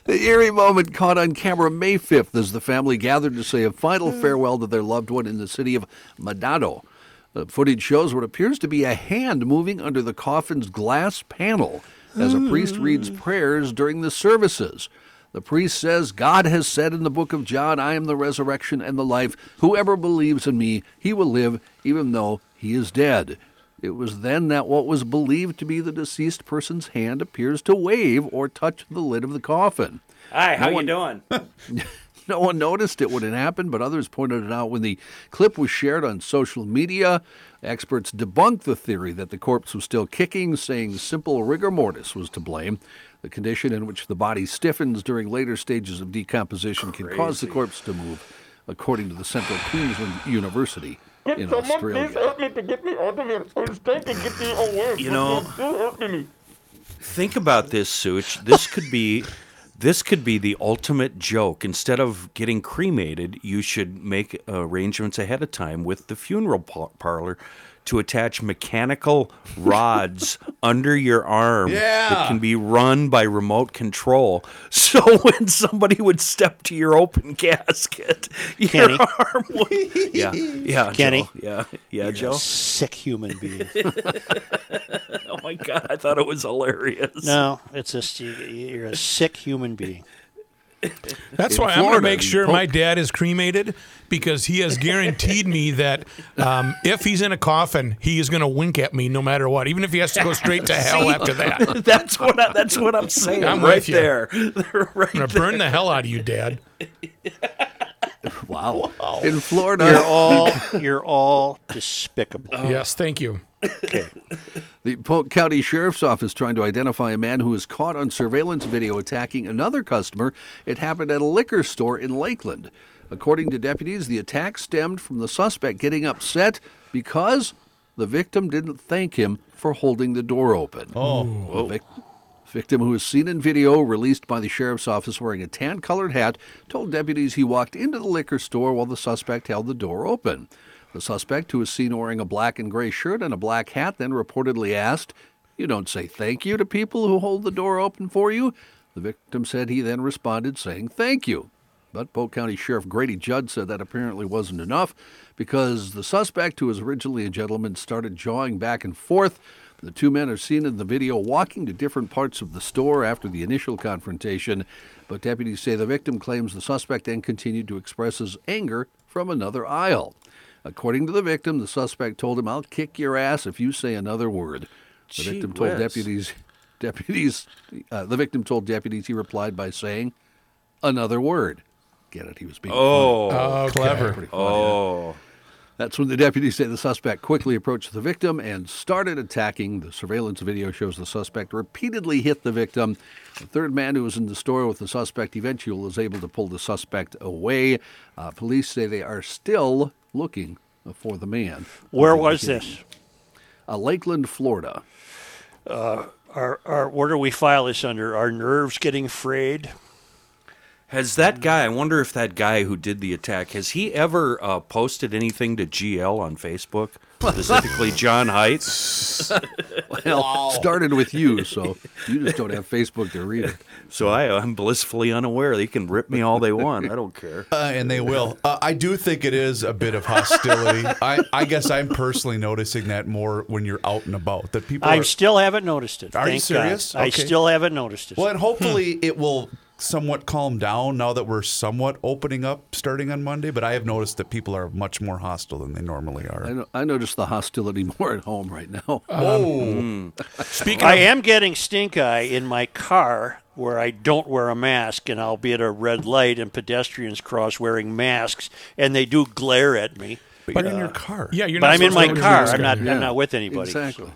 The eerie moment caught on camera May 5th as the family gathered to say a final hmm. farewell to their loved one in the city of Manado. The footage shows what appears to be a hand moving under the coffin's glass panel as a priest hmm. reads prayers during the services. The priest says, God has said in the book of John, I am the resurrection and the life. Whoever believes in me, he will live even though he is dead. It was then that what was believed to be the deceased person's hand appears to wave or touch the lid of the coffin.
Hi, how
No
you doing? [laughs]
No one noticed it when it happened, but others pointed it out when the clip was shared on social media. Experts debunked the theory that the corpse was still kicking, saying simple rigor mortis was to blame. The condition in which the body stiffens during later stages of decomposition can cause the corpse to move, according to the Central Queensland University in Australia.
You know, think about this, Such. This could be, this could be the ultimate joke. Instead of getting cremated, you should make arrangements ahead of time with the funeral pa- parlor to attach mechanical rods [laughs] under your arm that can be run by remote control. [laughs] So when somebody would step to your open casket, your
Kenny. [laughs]
arm would. Yeah, yeah,
Kenny.
Joe. Yeah, yeah,
You're
Joe.
a sick human being.
Oh my God, I thought it was hilarious.
no, it's just you're a sick human being. [laughs]
That's
In
why I'm going to make sure my dad is cremated because he has guaranteed me that um, if he's in a coffin, he is going to wink at me no matter what, even if he has to go straight to hell after that. [laughs]
That's what I, that's what I'm saying.
I'm
right
with
there. [laughs] They're right
I'm going to burn the hell out of you, Dad.
Wow. In Florida,
You're all you're all despicable.
Yes, thank you.
The Polk County Sheriff's Office trying to identify a man who was caught on surveillance video attacking another customer. It happened at a liquor store in Lakeland. According to deputies, the attack stemmed from the suspect getting upset because the victim didn't thank him for holding the door open. Oh. The vic- victim, who was seen in video released by the sheriff's office wearing a tan colored hat, told deputies he walked into the liquor store while the suspect held the door open. The suspect, who was seen wearing a black and gray shirt and a black hat, then reportedly asked, You don't say thank you to people who hold the door open for you? The victim said he then responded saying thank you. But Polk County Sheriff Grady Judd said that apparently wasn't enough because the suspect, who was originally a gentleman, started jawing back and forth. The two men are seen in the video walking to different parts of the store after the initial confrontation, but deputies say the victim claims the suspect then continued to express his anger from another aisle. According to the victim, the suspect told him, I'll kick your ass if you say another word. The
Gee
victim told
whiz.
deputies, [laughs] deputies, uh, the victim told deputies he replied by saying, another word. Get it? He was being funny.
Oh,
Clever.
Pretty funny, yeah.
oh.
That's when the deputies say the suspect quickly approached the victim and started attacking. The surveillance video shows the suspect repeatedly hit the victim. The third man who was in the store with the suspect eventually was able to pull the suspect away. Uh, police say they are still looking for the man.
Where was this?
Uh, Lakeland, Florida.
Uh, Our, our, where do we file this under? Our nerves getting frayed?
Has that guy? I wonder if that guy who did the attack has he ever uh, posted anything to GL on Facebook, specifically [laughs] John Heidt?
Well, started with you, so you just don't have Facebook to read it.
So I, I'm blissfully unaware. They can rip me all they want. I don't care. [laughs]
Uh, and they will. Uh, I do think it is a bit of hostility. I, I guess I'm personally noticing that more when you're out and about. That people
I
are.
still haven't noticed it.
Are you serious?
God. I still haven't noticed it.
well, and hopefully it will somewhat calm down now that we're somewhat opening up starting on Monday. But I have noticed that people are much more hostile than they normally
I,
are.
I noticed the hostility [laughs] more at home right now.
Oh, [laughs]
Speaking
I
of,
am getting stink eye in my car where I don't wear a mask and I'll be at a red light and pedestrians cross wearing masks and they do glare at me.
but you're in your car.
yeah, you're
But I'm in my car. I'm not.
Yeah.
I'm not with anybody.
Exactly.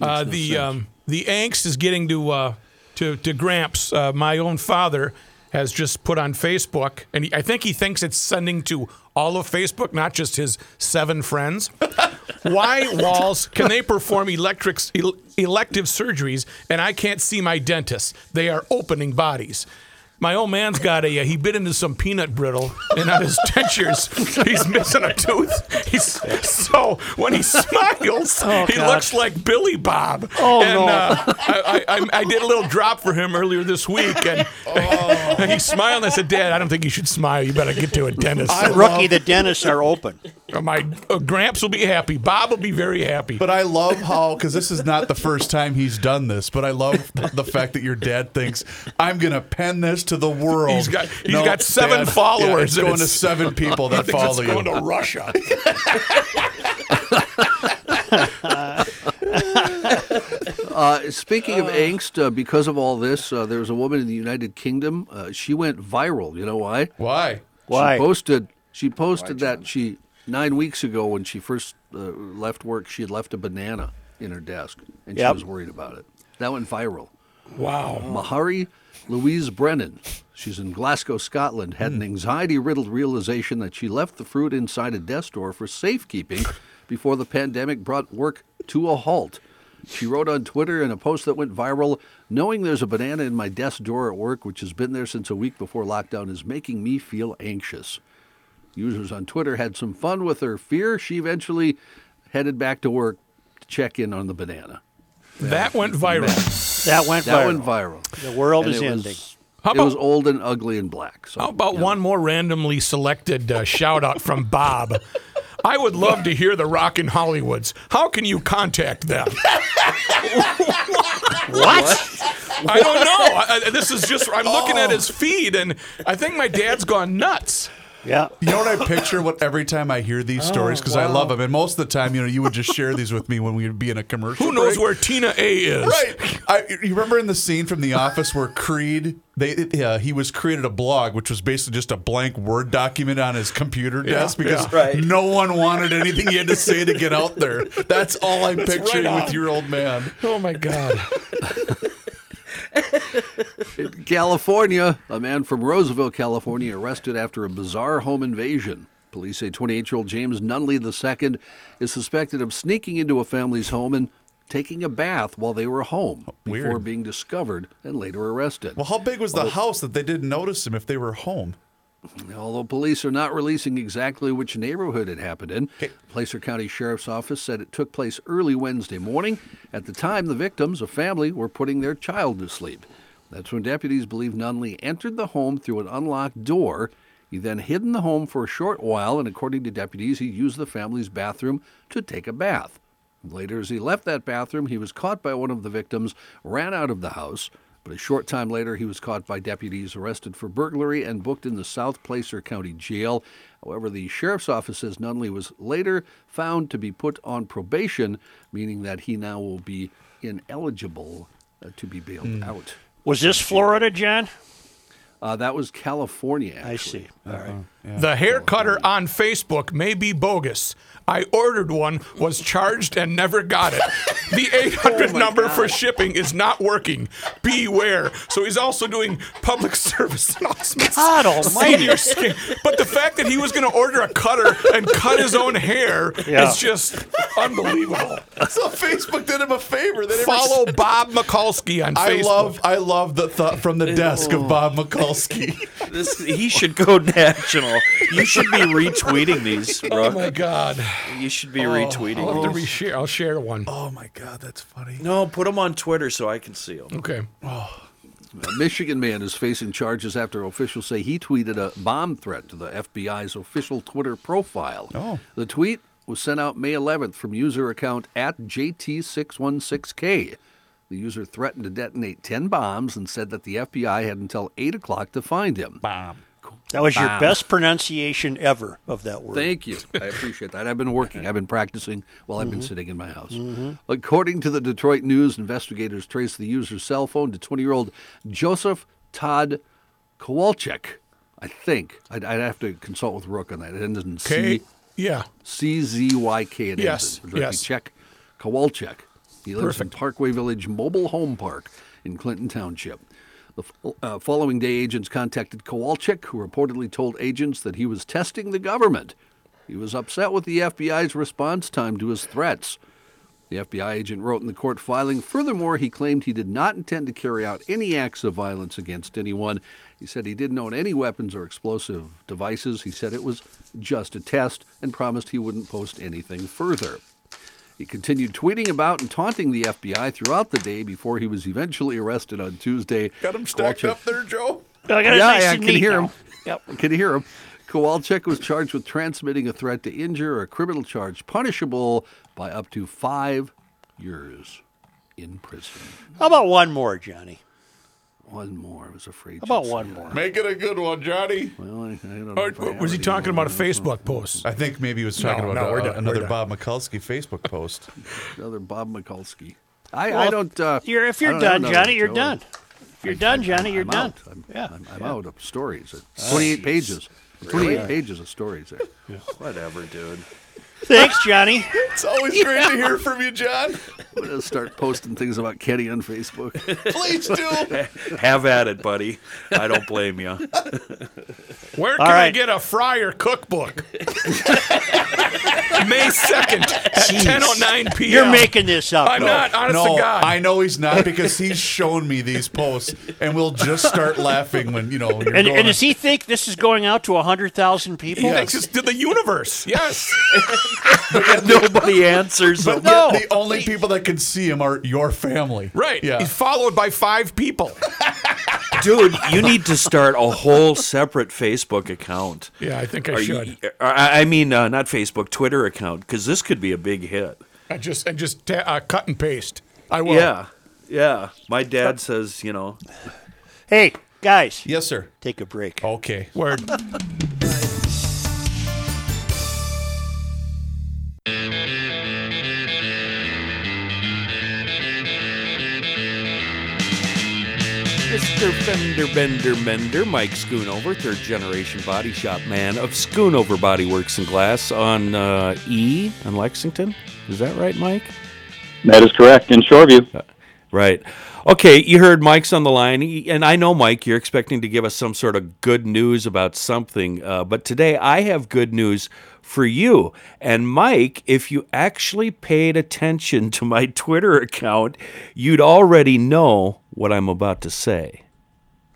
Uh, the um, the angst is getting to uh, to to Gramps. Uh, my own father has just put on Facebook, and he, I think he thinks it's sending to all of Facebook, not just his seven friends. [laughs] Why Walz can they perform electric el- elective surgeries, and I can't see my dentist? They are opening bodies. My old man's got a. Uh, he bit into some peanut brittle, and on his dentures, he's missing a tooth. He's so when he smiles, he
God.
looks like Billy Bob.
Oh,
and,
no.
Uh, I, I, I, I did a little drop for him earlier this week, and, and he smiled. And I said, "Dad, I don't think you should smile. You better get to a dentist."
Rookie, the dentists are open.
My uh, Gramps will be happy. Bob will be very happy.
But I love how because this is not the first time he's done this. But I love the fact that your dad thinks I'm gonna pen this to the world.
He's got- he's got seven
Dad,
followers
Yeah, it's
and
going to seven [laughs] people that
thinks
follow
it's
you.
going to Russia. [laughs]
Uh, speaking of angst, uh, because of all this, uh, there was a woman in the United Kingdom. Uh, she went viral. You know why?
Why?
Why?
She posted. She posted that she nine weeks ago when she first uh, left work, she had left a banana in her desk, and
Yep.
she was worried about it. That went viral.
Wow.
Mahari Louise Brennan, she's in Glasgow, Scotland, had an hmm. anxiety riddled realization that she left the fruit inside a desk drawer for safekeeping before the pandemic brought work to a halt. She wrote on Twitter in a post that went viral Knowing there's a banana in my desk drawer at work, which has been there since a week before lockdown, is making me feel anxious. Users on Twitter had some fun with her fear. She eventually headed back to work to check in on the banana.
That went viral.
That went
That
viral.
went viral.
The world
And
is ending.
was,
How
it was old and ugly and black. So,
How about
yeah.
one more randomly selected uh, shout out from Bob? I would love to hear the Rock Rockin' Hollywoods. How can you contact them? [laughs]
What?
I don't know. I, I- this is just, I'm looking at his feed and I think my dad's gone nuts.
Yeah.
You know what I picture what every time I hear these stories because I love them, and most of the time, you know, you would just share these with me when we would be in a commercial.
Who knows
break.
where Tina A is?
Right. I, you remember in the scene from The Office where Creed, they uh, he was created a blog, which was basically just a blank Word document on his computer desk because
yeah.
Right.
no one wanted anything he had to say to get out there. That's all I'm picturing
right
with your old man.
Oh my God. [laughs]
In [laughs] California, a man from Roseville, California, arrested after a bizarre home invasion. Police say 28 year old James Nunley II is suspected of sneaking into a family's home and taking a bath while they were home before
Weird.
being discovered and later arrested.
Well, how big was the house that they didn't notice him if they were home?
Although police are not releasing exactly which neighborhood it happened in, Placer County Sheriff's Office said it took place early Wednesday morning. At the time, the victims, a family, were putting their child to sleep. That's when deputies believe Nunley entered the home through an unlocked door. He then hid in the home for a short while, and according to deputies, he used the family's bathroom to take a bath. Later, as he left that bathroom, he was caught by one of the victims, ran out of the house. But a short time later, he was caught by deputies, arrested for burglary, and booked in the South Placer County Jail. However, the sheriff's office says Nunley was later found to be put on probation, meaning that he now will be ineligible uh, to be bailed out.
Was this Florida, John?
Uh, that was California. Actually.
I see. All right.
The hair cutter on Facebook may be bogus. I ordered one, was charged, and never got it. The [laughs] 800 number for shipping is not working. Beware. So he's also doing public [laughs] service announcements.
God almighty.
Senior skin. But the fact that he was going to order a cutter and cut his own hair
Yeah.
is just unbelievable.
So Facebook did him a favor. They never
Follow Bob Mikulski on
I
Facebook.
love I love the thought from the desk of Bob Mikulski. [laughs]
This he should go national. You should be retweeting these,
Oh my God!
You should be oh.
I'll
retweeting
have to
these.
reshare. I'll share one.
oh my god, that's funny.
No, put them on Twitter so I can see them.
Okay. Oh.
A Michigan man is facing charges after officials say he tweeted a bomb threat to the FBI's official Twitter profile.
Oh.
The tweet was sent out May 11th from user account at JT616K. The user threatened to detonate 10 bombs and said that the FBI had until 8 o'clock to find him.
That was your best pronunciation ever of that word.
Thank you. I appreciate that. I've been working. I've been practicing while I've been mm-hmm. sitting in my house. Mm-hmm. According to the Detroit News, investigators traced the user's cell phone to 20 year old Joseph Todd Kowalczyk. I think. I'd, I'd have to consult with Rook on that. It ends in
Okay.
C
Yeah.
C Z Y K. It
Yes,
ends in.
yes.
Check Kowalczyk. He lives
Perfect.
in Parkway Village Mobile Home Park in Clinton Township. The uh, following day, agents contacted Kowalczyk, who reportedly told agents that he was testing the government. He was upset with the FBI's response time to his threats. The FBI agent wrote in the court filing. Furthermore, he claimed he did not intend to carry out any acts of violence against anyone. He said he didn't own any weapons or explosive devices. He said it was just a test and promised he wouldn't post anything further. He continued tweeting about and taunting the FBI throughout the day before he was eventually arrested on Tuesday.
Got him stacked
Kowalczyk-
up there, Joe.
I got it
yeah, I can
neat
hear
now.
him. Yep, I can hear him. Kowalczyk was charged with transmitting a threat to injure, a criminal charge punishable by up to five years in prison.
How about one more, Johnny?
One more. I was afraid.
How about one
say
more?
Make it a good one, Johnny.
Well, I, I don't know.
Or
if I
was he
already
talking
know.
about a Facebook post?
I think maybe he was talking
No,
about
no, we're
uh,
done, we're
another. Bob Mikulski Facebook post.
Another Bob Mikulski. I, I
Well,
don't. Uh,
You're, if
I
you're
don't have
done,
another,
Johnny, you're
Joe.
done. If you're done, Johnny, you're
I'm
done.
Out. I'm,
yeah.
I'm, I'm out of stories. It's 28 pages. 28 pages of stories there.
Whatever, dude.
Thanks, Johnny. [laughs]
It's always great to hear from you, John.
I'm going to start posting things about Kenny on Facebook.
Please do. [laughs]
Have at it, buddy. I don't blame you. [laughs]
Where can
All
I
right.
get a Fryer cookbook? May 2nd at 10.09 p.m.
You're making this up.
I'm not, honest
no,
to God.
I know he's not because he's shown me these posts, and we'll just start laughing when you know. You're
And,
going
and does he think this is going out to 100,000 people?
He thinks it's to the universe. Yes.
Nobody [laughs] answers
But
them.
No.
the only people that can see him are your family.
Right.
Yeah.
He's followed by five people. [laughs]
Dude, you need to start a whole separate Facebook account.
Yeah, I think I
Are
should.
you, I I mean, uh, not Facebook, Twitter account, because this could be a big hit.
And just, I just ta- uh, cut and paste. I will.
Yeah, yeah. My dad says, you know,
Hey, guys,
Yes, sir.
take a break.
Okay.
Word. [laughs]
Mr. Fender Bender Mender, Mike Schoonover, third generation body shop man of Schoonover Body Works and Glass on uh, E on Lexington. Is that right, Mike?
That is correct in Shoreview.
Right. Okay, you heard Mike's on the line, and I know, Mike, you're expecting to give us some sort of good news about something, uh, but today I have good news for you. And Mike, if you actually paid attention to my Twitter account, you'd already know what I'm about to say.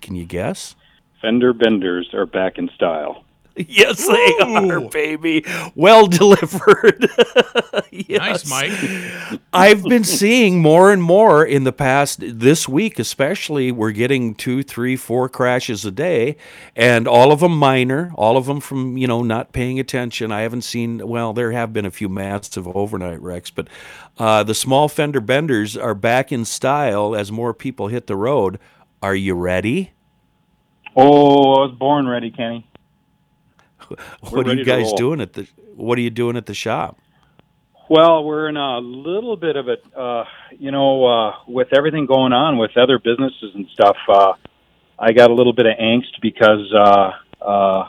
Can you guess?
Fender benders are back in style.
Yes, they are, baby. Well delivered. [laughs] yes.
Nice, Mike.
I've been seeing more and more in the past this week, especially. We're getting two, three, four crashes a day, and all of them minor. All of them from you know not paying attention. I haven't seen. Well, there have been a few massive overnight wrecks, but uh, the small fender benders are back in style as more people hit the road. Are you ready?
Oh, I was born ready, Kenny.
What are you guys doing at the? What are you doing at the shop?
Well, we're in a little bit of a, uh, you know, uh, with everything going on with other businesses and stuff. Uh, I got a little bit of angst because uh, uh,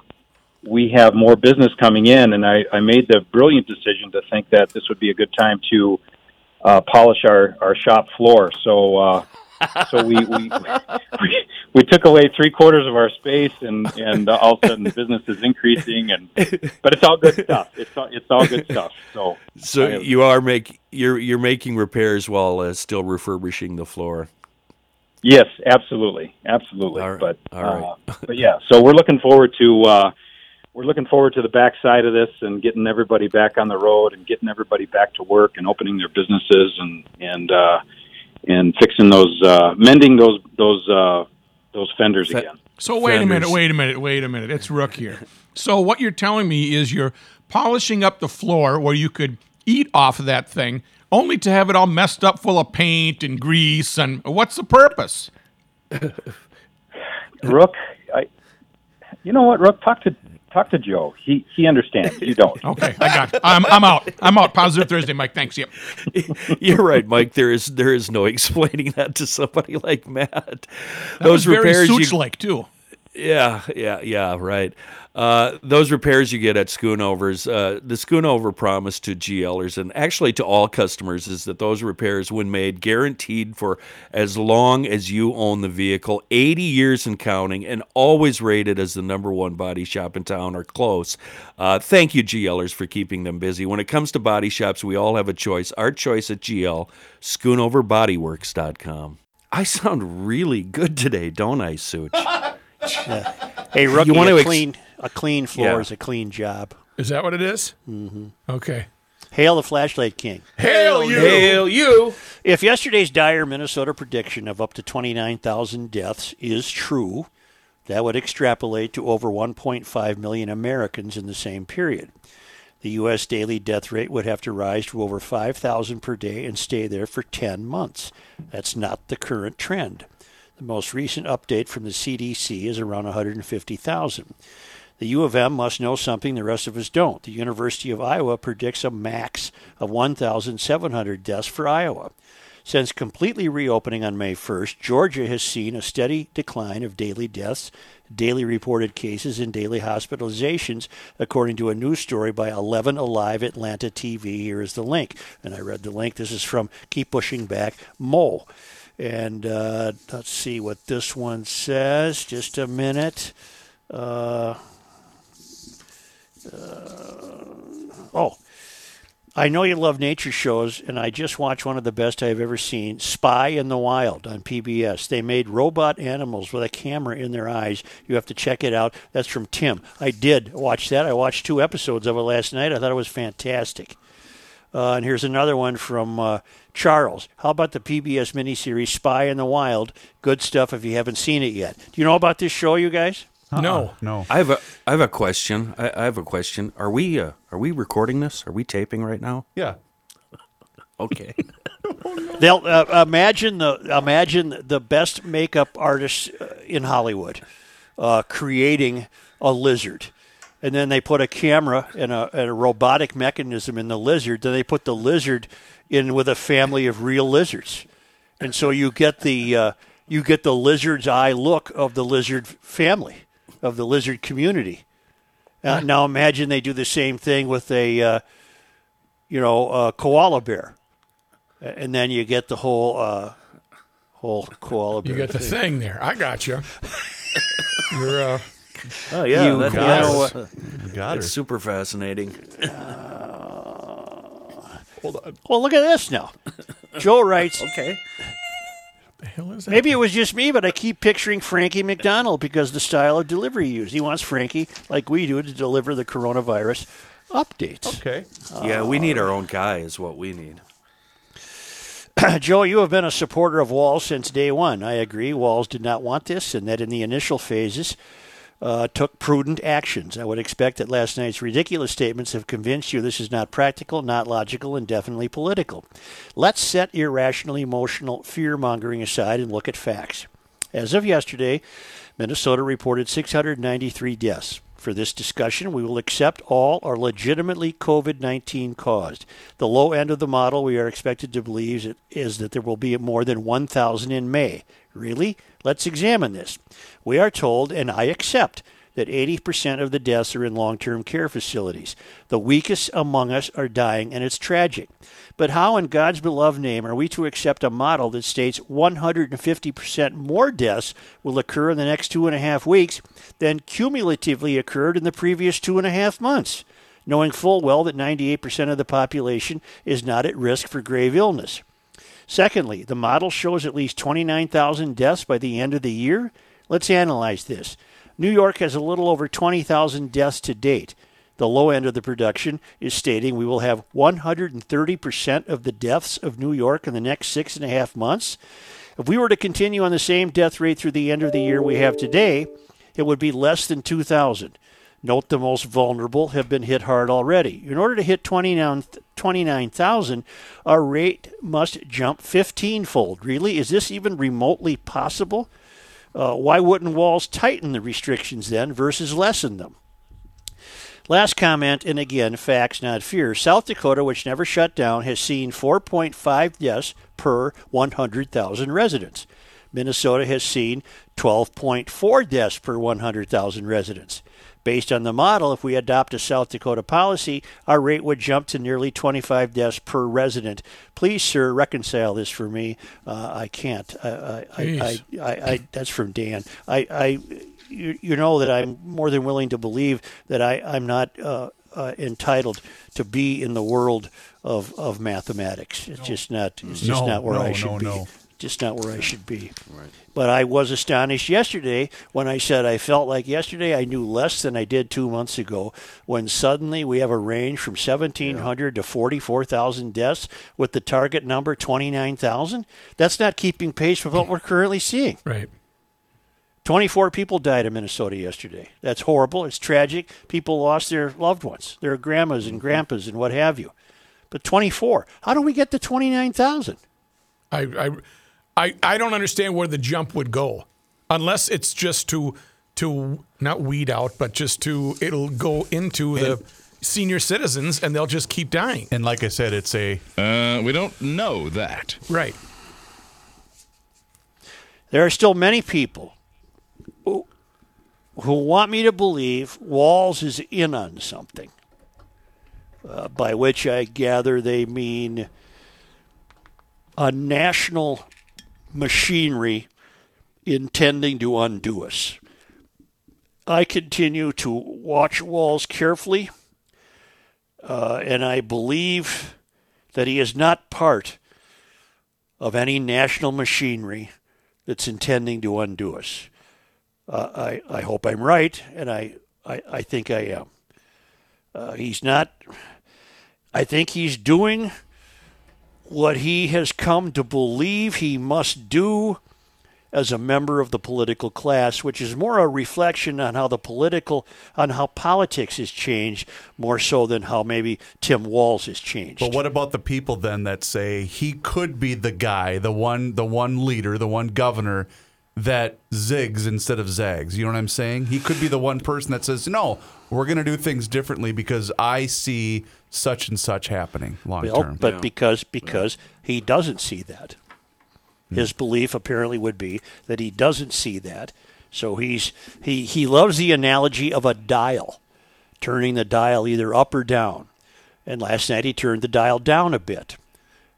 we have more business coming in, and I, I made the brilliant decision to think that this would be a good time to uh, polish our, our shop floor. So uh, so we, we we [laughs] we took away three quarters of our space, and and all of a sudden the business is increasing, and but it's all good stuff. It's all, it's all good stuff. So
So
have-
you are make you're you're making repairs while uh, still refurbishing the floor.
Yes, absolutely, absolutely.
Right,
But
right.
uh, but yeah, so we're looking forward to uh, we're looking forward to the backside of this and getting everybody back on the road and getting everybody back to work and opening their businesses and and uh, and fixing those uh, mending those those uh, those fenders again.
So wait a minute, wait a minute, wait a minute. It's Rook here. So what you're telling me is you're polishing up the floor where you could eat off of that thing, only to have it all messed up full of paint and grease. And what's the purpose? [laughs]
Rook, I, you know what, Rook, talk to talk to Joe. He he understands. You don't. [laughs]
Okay, I got. It. I'm I'm out. I'm out. Positive Thursday, Mike. Thanks. Yep. [laughs]
You're right, Mike. There is there is no explaining that to somebody [laughs] like Matt.
That
Those
was very
repairs you
Such-like too.
Yeah, yeah, yeah, right. Uh, those repairs you get at Schoonovers, uh, the Schoonover promise to GLers and actually to all customers is that those repairs, when made, guaranteed for as long as you own the vehicle, 80 years and counting, and always rated as the number one body shop in town or close. Uh, thank you, GLers, for keeping them busy. When it comes to body shops, we all have a choice. Our choice at GL, schoonoverbodyworks.com. I sound really good today, don't I, Such? [laughs]
Hey, rookie,
wanna
a
ex-
clean a clean floor
Yeah.
is a clean job.
Is that what it is? Mm-hmm. Okay.
Hail the flashlight king.
Hail you.
Hail you!
If yesterday's dire Minnesota prediction of up to 29,000 deaths is true, that would extrapolate to over 1.5 million Americans in the same period. The U.S. daily death rate would have to rise to over 5,000 per day and stay there for 10 months. That's not the current trend. The most recent update from the CDC is around 150,000. The U of M must know something the rest of us don't. The University of Iowa predicts a max of 1,700 deaths for Iowa. Since completely reopening on May 1st, Georgia has seen a steady decline of daily deaths, daily reported cases, and daily hospitalizations, according to a news story by 11 Alive Atlanta TV. Here is the link. And I read the link. This is from Keep Pushing Back Mo. And uh, let's see what this one says. Just a minute. Uh, oh, I know you love nature shows, and I just watched one of the best I've ever seen Spy in the Wild on PBS. They made robot animals with a camera in their eyes. You have to check it out. That's from Tim. I did watch that. I watched two episodes of it last night. I thought it was fantastic. Uh, and here's another one from uh, Charles. How about the PBS miniseries Spy in the Wild? Good stuff if you haven't seen it yet. Do you know about this show, you guys?
No.
No.
I have a I have a question. I, I have a question. Are we uh, are we recording this? Are we taping right now?
Yeah.
Okay. [laughs]
They'll uh, imagine the imagine the best makeup artists uh, in Hollywood uh, creating a lizard, and then they put a camera and a, and a robotic mechanism in the lizard. Then they put the lizard in with a family of real lizards, and so you get the uh, you get the lizard's eye look of the lizard family of the lizard community. Uh, now imagine they do the same thing with a uh, you know a koala bear and then you get the whole uh, whole koala bear.
You got the thing there. I got you. [laughs] You're uh, [laughs]
oh yeah,
You
that,
got
that's,
it.
Got her.
that's super fascinating. [sighs] Hold on.
Well, look at this now. Joe writes, [laughs]
Okay.
What the hell is that?
maybe it was just me, but I keep picturing Frankie McDonald because the style of delivery he used. He wants Frankie, like we do, to deliver the coronavirus updates.
Okay.
Yeah, we need our own guy. Is what we need. [clears throat]
Joe, you have been a supporter of Walz since day one. I agree. Walz did not want this, and that in the initial phases uh, took prudent actions. I would expect that last night's ridiculous statements have convinced you this is not practical, not logical, and definitely political. Let's set irrational, emotional fear mongering aside and look at facts. As of yesterday, Minnesota reported 693 deaths. For this discussion, we will accept all are legitimately COVID 19 caused. The low end of the model we are expected to believe is- is that there will be more than 1,000 in May. Really? Let's examine this. We are told, and I accept, that 80% of the deaths are in long term care facilities. The weakest among us are dying, and it's tragic. But how, in God's beloved name, are we to accept a model that states 150% more deaths will occur in the next two and a half weeks than cumulatively occurred in the previous two and a half months, knowing full well that 98% of the population is not at risk for grave illness? Secondly, the model shows at least 29,000 deaths by the end of the year. Let's analyze this. New York has a little over 20,000 deaths to date. The low end of the production is stating we will have 130% of the deaths of New York in the next six and a half months. If we were to continue on the same death rate through the end of the year we have today, it would be less than 2,000. Note the most vulnerable have been hit hard already. In order to hit 29,000, our rate must jump 15 fold. Really? Is this even remotely possible? Uh, why wouldn't Walz tighten the restrictions then versus lessen them? Last comment, and again, facts, not fear. South Dakota, which never shut down, has seen 4.5 deaths per 100,000 residents. Minnesota has seen 12.4 deaths per 100,000 residents. Based on the model, if we adopt a South Dakota policy, our rate would jump to nearly 25 deaths per resident. Please, sir, reconcile this for me. Uh, I can't. I, I, I, I, I, that's from Dan. I, I, you, you know that I'm more than willing to believe that I, I'm not uh, uh, entitled to be in the world of, of mathematics. It's just not. It's just
No,
not where
no,
I should
no,
be. Just not where I should be. But I was astonished yesterday when I said I felt like yesterday I knew less than I did two months ago. When suddenly we have a range from 1,700 to 44,000 deaths with the target number 29,000. That's not keeping pace with what we're currently seeing.
Right.
24 people died in Minnesota yesterday. That's horrible. It's tragic. People lost their loved ones, their grandmas and mm-hmm. grandpas and what have you. But 24. How do we get to 29,000?
I, I, I, I don't understand where the jump would go, unless it's just to to not weed out, but just to it'll go into the senior citizens, and they'll just keep dying.
And like I said, it's a
Uh, we don't know that.
Right.
There are still many people who, who want me to believe Walz is in on something, uh, by which I gather they mean a national machinery intending to undo us. I continue to watch Walz carefully, uh, and I believe that he is not part of any national machinery that's intending to undo us. Uh, I, I hope I'm right, and I, I, I think I am. Uh, he's not, I think he's doing what he has come to believe he must do as a member of the political class, which is more a reflection on how the political, on how politics has changed more so than how maybe Tim Walz has changed.
But what about the people then that say he could be the guy, the one, the one leader, the one governor that zigs instead of zags? You know what I'm saying? He could be the one person that says, "No, we're going to do things differently because I see such and such happening long
Well,
term."
but because because he doesn't see that, hmm. his belief apparently would be that he doesn't see that. So he's he he loves the analogy of a dial, turning the dial either up or down. And last night he turned the dial down a bit,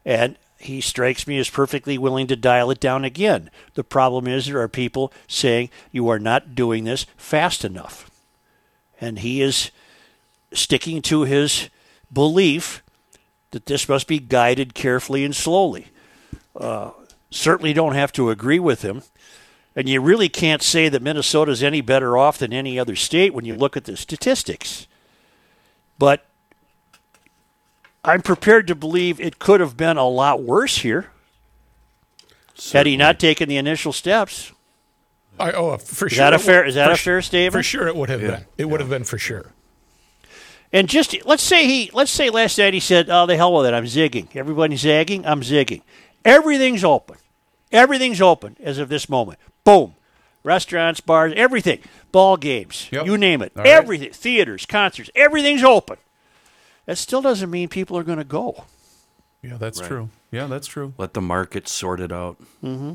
and he strikes me as perfectly willing to dial it down again. The problem is there are people saying you are not doing this fast enough, and he is sticking to his belief that this must be guided carefully and slowly. Uh, certainly don't have to agree with him. And you really can't say that Minnesota is any better off than any other state when you look at the statistics. But I'm prepared to believe it could have been a lot worse here had he not taken the initial steps.
I, oh, uh, for
Is
sure.
that a fair- is that
for
a
su-
fair statement?
For sure, it would have been. It would have been for sure.
And just let's say he let's say last night he said, "Oh, the hell with it, I'm zigging. Everybody's zagging, I'm zigging. Everything's open. Everything's open as of this moment. Boom, restaurants, bars, everything, ball games,
Yep.
you name it,
All right.
everything, theaters, concerts, everything's open. That still doesn't mean people are going to go.
yeah, that's true. Yeah, that's true.
Let the market sort it out. Mm-hmm.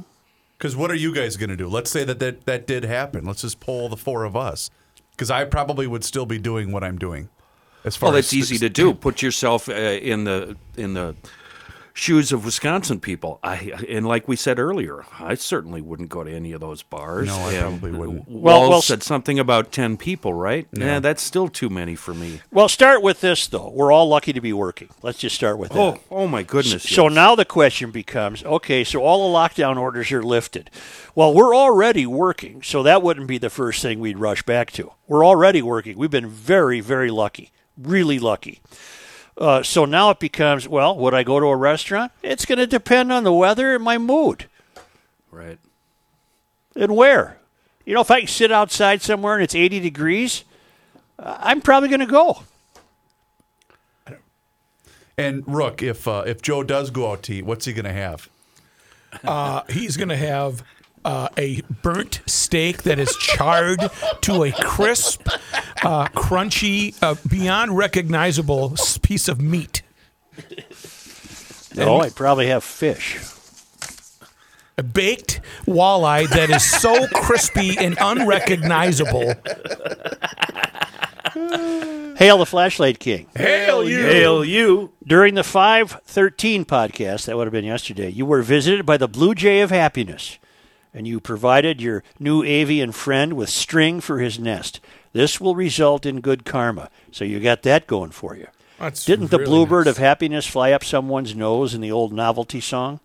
Because what are you guys going to do? Let's say that, that that did happen. Let's just poll the four of us. Because I probably would still be doing what I'm doing. As far as
that's
probably would still be doing what I'm doing. As far
Well,
as
that's easy to do. Put yourself uh, in the in the shoes of Wisconsin people. I and like we said earlier, I certainly wouldn't go to any of those bars.
No, I
And
probably wouldn't.
Well-
Walz
well,
said something about ten people, right? Yeah, that's still too many for me.
Well, start with this though. We're all lucky to be working. Let's just start with that.
Oh, oh my goodness!
So
yes.
now the question becomes okay, so all the lockdown orders are lifted. Well, we're already working, so that wouldn't be the first thing we'd rush back to. We're already working. We've been very, very lucky, really lucky. Uh, so now it becomes well, would I go to a restaurant? It's going to depend on the weather and my mood
right.
and where. You know, if I can sit outside somewhere and it's 80 degrees, uh, I'm probably going to go.
And Rook, if uh, if Joe does go out to eat, what's he going to have?
Uh, he's going to have uh, a burnt steak that is charred to a crisp, uh, crunchy, uh, beyond recognizable piece of meat.
No, I'd probably have fish.
A baked walleye that is so crispy and unrecognizable.
Hail the Flashlight King.
Hail you!
Hail you!
During the 513 podcast, that would have been yesterday, you were visited by the Blue Jay of Happiness, and you provided your new avian friend with string for his nest. This will result in good karma. So you got that going for you.
That's
Didn't the
really
bluebird
nice.
of happiness fly up someone's nose in the old novelty song?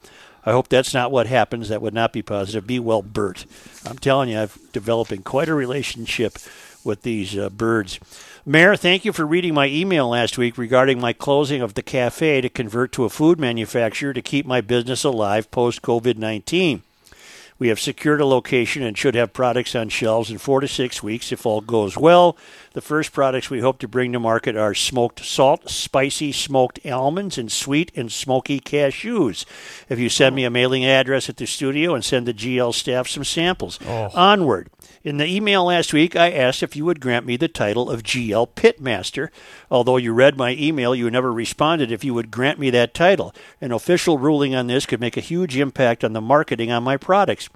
I hope that's not what happens. That would not be positive. Be well, Bert. I'm telling you, I've developing quite a relationship with these uh, birds. Mayor, thank you for reading my email last week regarding my closing of the cafe to convert to a food manufacturer to keep my business alive post COVID 19. We have secured a location and should have products on shelves in four to six weeks if all goes well. The first products we hope to bring to market are smoked salt, spicy smoked almonds, and sweet and smoky cashews. If you send me a mailing address at the studio and send the GL staff some samples. Oh. Onward. In the email last week, I asked if you would grant me the title of GL Pitmaster. Although you read my email, you never responded if you would grant me that title. An official ruling on this could make a huge impact on the marketing on my products.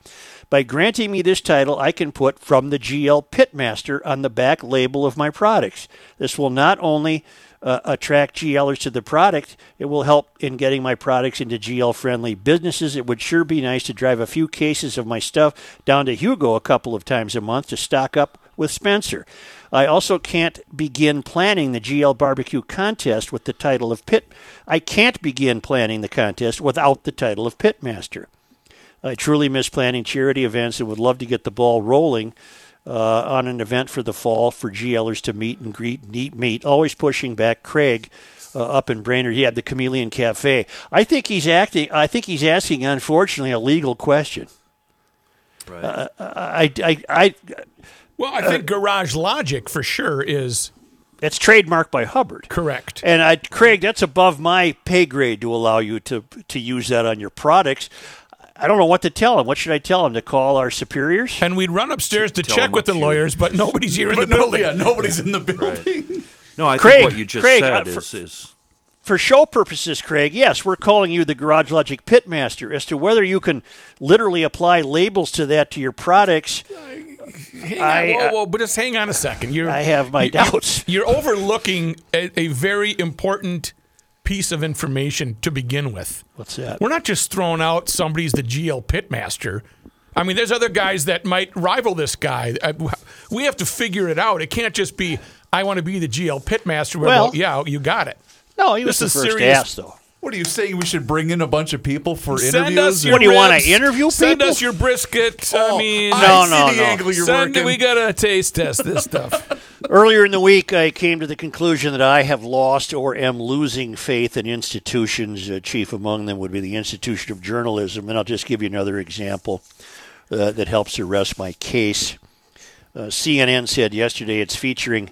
By granting me this title, I can put from the GL Pitmaster on the back label of my products. This will not only uh, attract GLers to the product, it will help in getting my products into GL friendly businesses. It would sure be nice to drive a few cases of my stuff down to Hugo a couple of times a month to stock up with Spencer. I also can't begin planning the GL barbecue contest with the title of Pit. I can't begin planning the contest without the title of Pitmaster. I truly miss planning charity events and would love to get the ball rolling uh, on an event for the fall for GLers to meet and greet and eat meat. Always pushing back Craig uh, up in Brainerd. He had the Chameleon Cafe. I think he's acting. I think he's asking, unfortunately, a legal question.
Right.
Uh, I, I, I,
Well, I think Garage Logic for sure is
it's trademarked by Hubbard.
correct.
And I, Craig, that's above my pay grade to allow you to to use that on your products. I don't know what to tell him. What should I tell him? To call our superiors?
And we'd run upstairs to
Tell
check with the
few.
lawyers, but nobody's here in the
But no,
building.
yeah, nobody's in the building.
No, I
Craig,
think what you just
Craig,
said
uh, for-
is, is
for show purposes, Craig, yes, we're calling you the Garage Logic Pitmaster. As to whether you can literally apply labels to that to your products,
Hang
I-
on, whoa, whoa, but just hang on a second. You're,
I have my
you-
doubts.
You're overlooking a, a very important piece of information to begin with.
What's that?
We're not just throwing out somebody's the GL pitmaster. I mean, there's other guys that might rival this guy. Uh, We have to figure it out. It can't just be, I want to be the GL pitmaster.
Well-
Well, yeah, you got it.
No, he was
This
the first
serious.
though.
What are you saying? We should bring in a bunch of people for
Send
interviews?
us your
What do you wanna
ribs.
interview
Send
people?
us your brisket.
Oh,
I mean,
I see
no,
the
no.
angle you're
send,
working.
we got to taste test this stuff. [laughs]
Earlier in the week, I came to the conclusion that I have lost or am losing faith in institutions. Uh, chief among them would be the institution of journalism. And I'll just give you another example uh, that helps to rest my case. Uh, CNN said yesterday it's featuring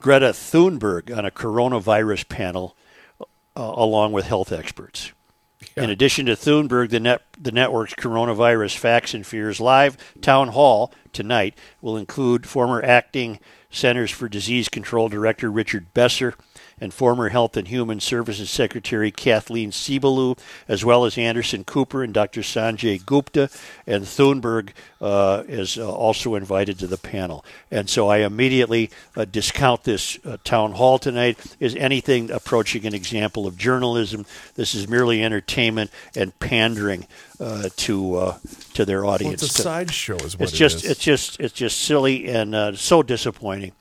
Greta Thunberg on a coronavirus panel uh, along with health experts. In addition to Thunberg, the, net, the network's Coronavirus Facts and Fears Live town hall tonight will include former acting Centers for Disease Control Director Richard Besser, and former Health and Human Services Secretary Kathleen Sebelius, as well as Anderson Cooper and Dr. Sanjay Gupta, and Thunberg uh, is uh, also invited to the panel. And so I immediately uh, discount this uh, town hall tonight as anything approaching an example of journalism. This is merely entertainment and pandering uh, to uh, to their
Well,
audience.
it's a sideshow, is what
It's
it
just
is.
it's just it's just silly and uh, so disappointing.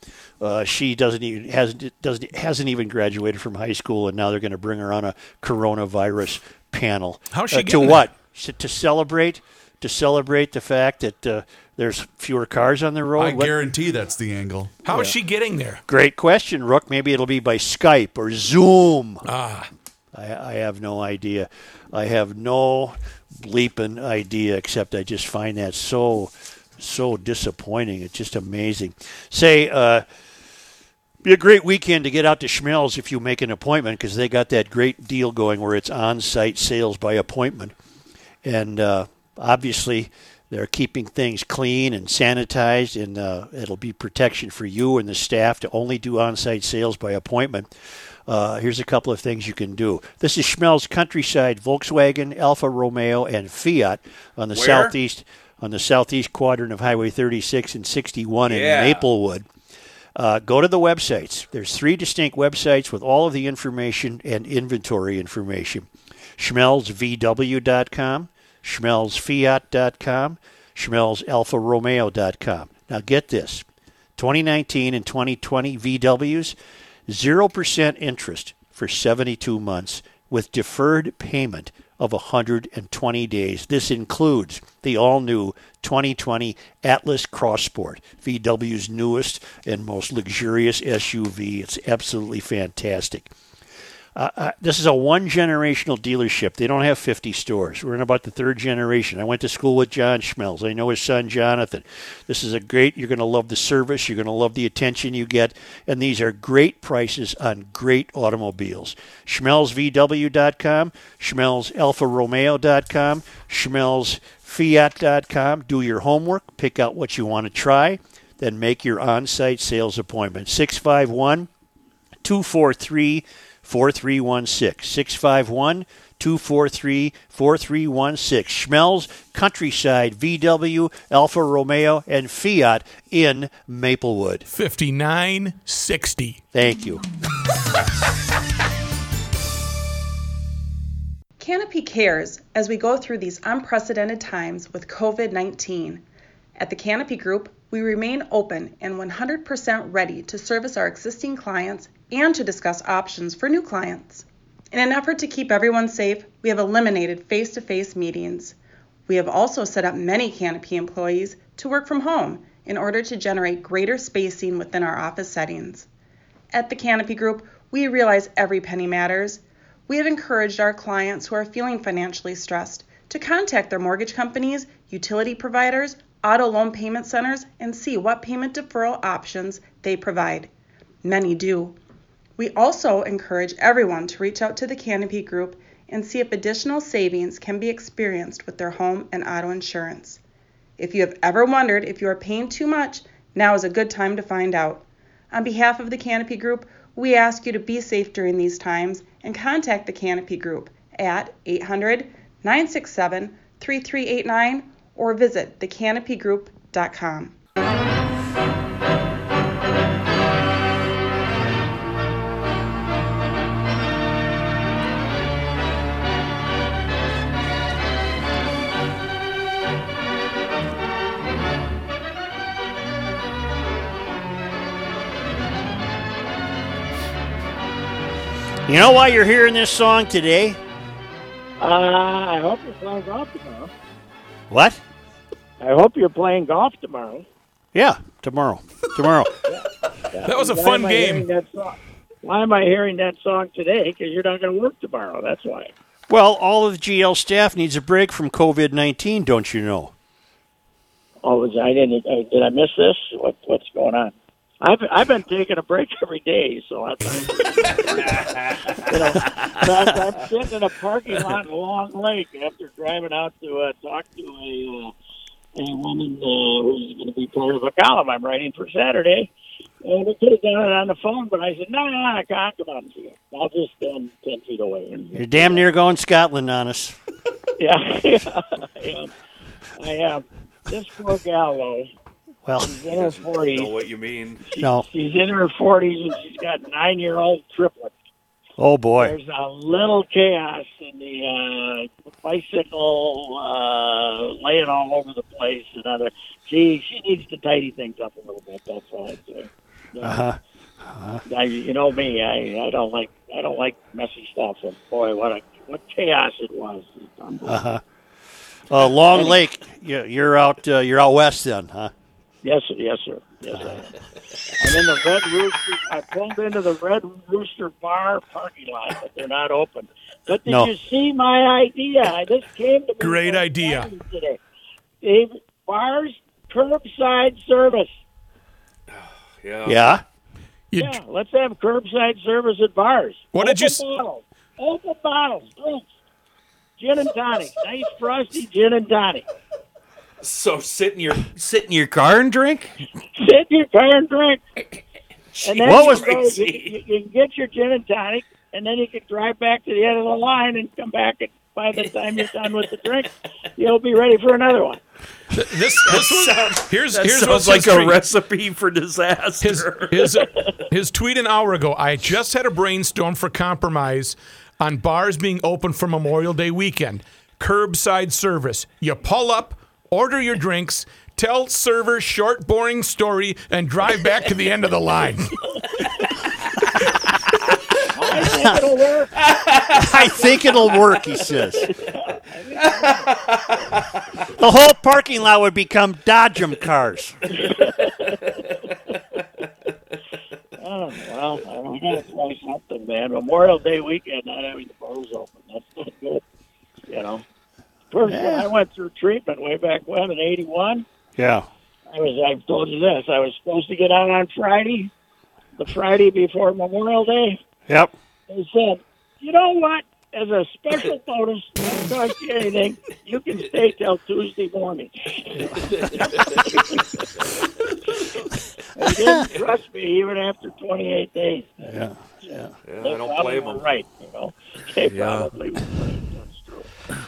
Uh, she doesn't even hasn't doesn't hasn't even graduated from high school, and now they're going to bring her on a coronavirus panel.
How's she
uh, to what? S- To celebrate to celebrate the fact that uh, there's fewer cars on the road.
I
What-
guarantee that's the angle.
How is she getting there?
Great question, Rook. Maybe it'll be by Skype or Zoom.
Ah,
I, I have no idea. I have no bleeping idea, except I just find that so, so disappointing. It's just amazing. Say, uh, be a great weekend to get out to Schmelz if you make an appointment because they got that great deal going where it's on-site sales by appointment, and uh, obviously they're keeping things clean and sanitized, and uh, it'll be protection for you and the staff to only do on-site sales by appointment. Uh, here's a couple of things you can do. This is Schmelz Countryside Volkswagen, Alfa Romeo, and Fiat on the
Where?
southeast on the southeast quadrant of Highway 36 and 61
Yeah.
in Maplewood. Uh, go to the websites. There's three distinct websites with all of the information and inventory information. SchmelzVW.com, SchmelzFiat.com, SchmelzAlfaRomeo.com. Now get this. 2019 and 2020 VWs, 0% interest for 72 months with deferred payment of 120 days. This includes the all new 2020 Atlas Cross Sport, VW's newest and most luxurious SUV. It's absolutely fantastic. Uh, uh, this is a one generational dealership. They don't have 50 stores. We're in about the third generation. I went to school with John Schmelz. I know his son Jonathan. This is a great, you're going to love the service. You're going to love the attention you get. And these are great prices on great automobiles. SchmelzVW.com, SchmelzAlfaRomeo.com, SchmelzFiat.com. Do your homework, pick out what you want to try, then make your on site sales appointment. 651 243 4316. 651 243 4316. Schmelz, Countryside, VW, Alfa Romeo, and Fiat in Maplewood.
5960.
Thank you.
Canopy cares as we go through these unprecedented times with COVID 19. At the Canopy Group, we remain open and 100% ready to service our existing clients and to discuss options for new clients. In an effort to keep everyone safe, we have eliminated face to face meetings. We have also set up many Canopy employees to work from home in order to generate greater spacing within our office settings. At the Canopy Group, we realize every penny matters. We have encouraged our clients who are feeling financially stressed to contact their mortgage companies, utility providers, auto loan payment centers, and see what payment deferral options they provide. Many do. We also encourage everyone to reach out to the Canopy Group and see if additional savings can be experienced with their home and auto insurance. If you have ever wondered if you are paying too much, now is a good time to find out. On behalf of the Canopy Group, we ask you to be safe during these times and contact the Canopy Group at 800 967 3389 or visit thecanopygroup.com.
You know why you're hearing this song today?
Uh, I hope you're playing golf tomorrow.
What?
I hope you're playing golf tomorrow.
Yeah, tomorrow. Tomorrow. [laughs]
That was a
Why
fun
am I
game.
hearing that song? Why am I hearing that song today? Because you're not going to work tomorrow. That's why.
well, all of the GL staff needs a break from COVID 19, don't you know?
Oh, was I didn't? Uh, did I miss this? What What's going on? I've I've been taking a break every day, so I'm. [laughs] you know, in fact, I'm sitting in a parking lot in Long Lake after driving out to uh, talk to a uh, a woman uh, who's going to be part of a column I'm writing for Saturday, And we could have done it on the phone, but I said, no, no, I can't come out and see it. I'll just stand 10 feet away. And,
You're damn near going Scotland on us. [laughs]
yeah, yeah, [laughs] I am. I am. This poor gal, though,
Well,
she's in her [laughs] 40s.
know what you mean.
no.
She's in her 40s and she's got nine year old triplets.
Oh boy.
There's a little chaos in the uh, bicycle uh, laying all over the place and other. She she needs to tidy things up a little bit. That's all I'd say.
Uh huh.
I, you know me. I, I don't like I don't like messy stuff. And boy, what a what chaos it was.
Uh huh. Uh, Long Lake. you- You're out. Uh, you're out west then, huh?
Yes, sir. Yes, sir. Yes, sir. I'm in the Red Rooster. I pulled into the Red Rooster Bar parking lot, but they're not open. But did
No.
you see my idea? I just came to me
Great idea.
driving today. Dave, bars curbside service.
Yeah.
Yeah.
yeah, let's have curbside service at bars.
What did you s-
Open bottles. Open bottles. Drinks. Gin and tonic. Nice frosty gin and tonic.
So sit in your sit in your car and drink.
Sit in your car and drink. [laughs] And then
What
you,
was
go,
crazy?
you, you can get your gin and tonic, and then you can drive back to the end of the line and come back. And by the time you're done with the drink, you'll be ready for another one.
This this was here's
That
here's
sounds
what's
like a recipe for disaster.
His, [laughs] his, his tweet an hour ago. I just had a brainstorm for compromise on bars being open for Memorial Day weekend. Curbside service. You pull up, order your drinks, tell server short, boring story, and drive back to the end of the line.
I think it'll work.
I think it'll work, he says. The whole parking lot would become Dodgem cars. [laughs]
Oh, well, I don't- we got to try something, man. Memorial Day weekend, not having the bars open. That's not good. You know. First, when I went through treatment way back when in '81,
Yeah.
I was. I've told you this. I was supposed to get out on Friday, the Friday before Memorial Day.
Yep.
They said, you know what? As a special bonus, don't cost you anything. You can stay till Tuesday morning. they didn't trust me even after 28 days.
Yeah. Yeah.
Yeah,
They
I don't blame them.
right. You know, they
Yeah.
probably were right.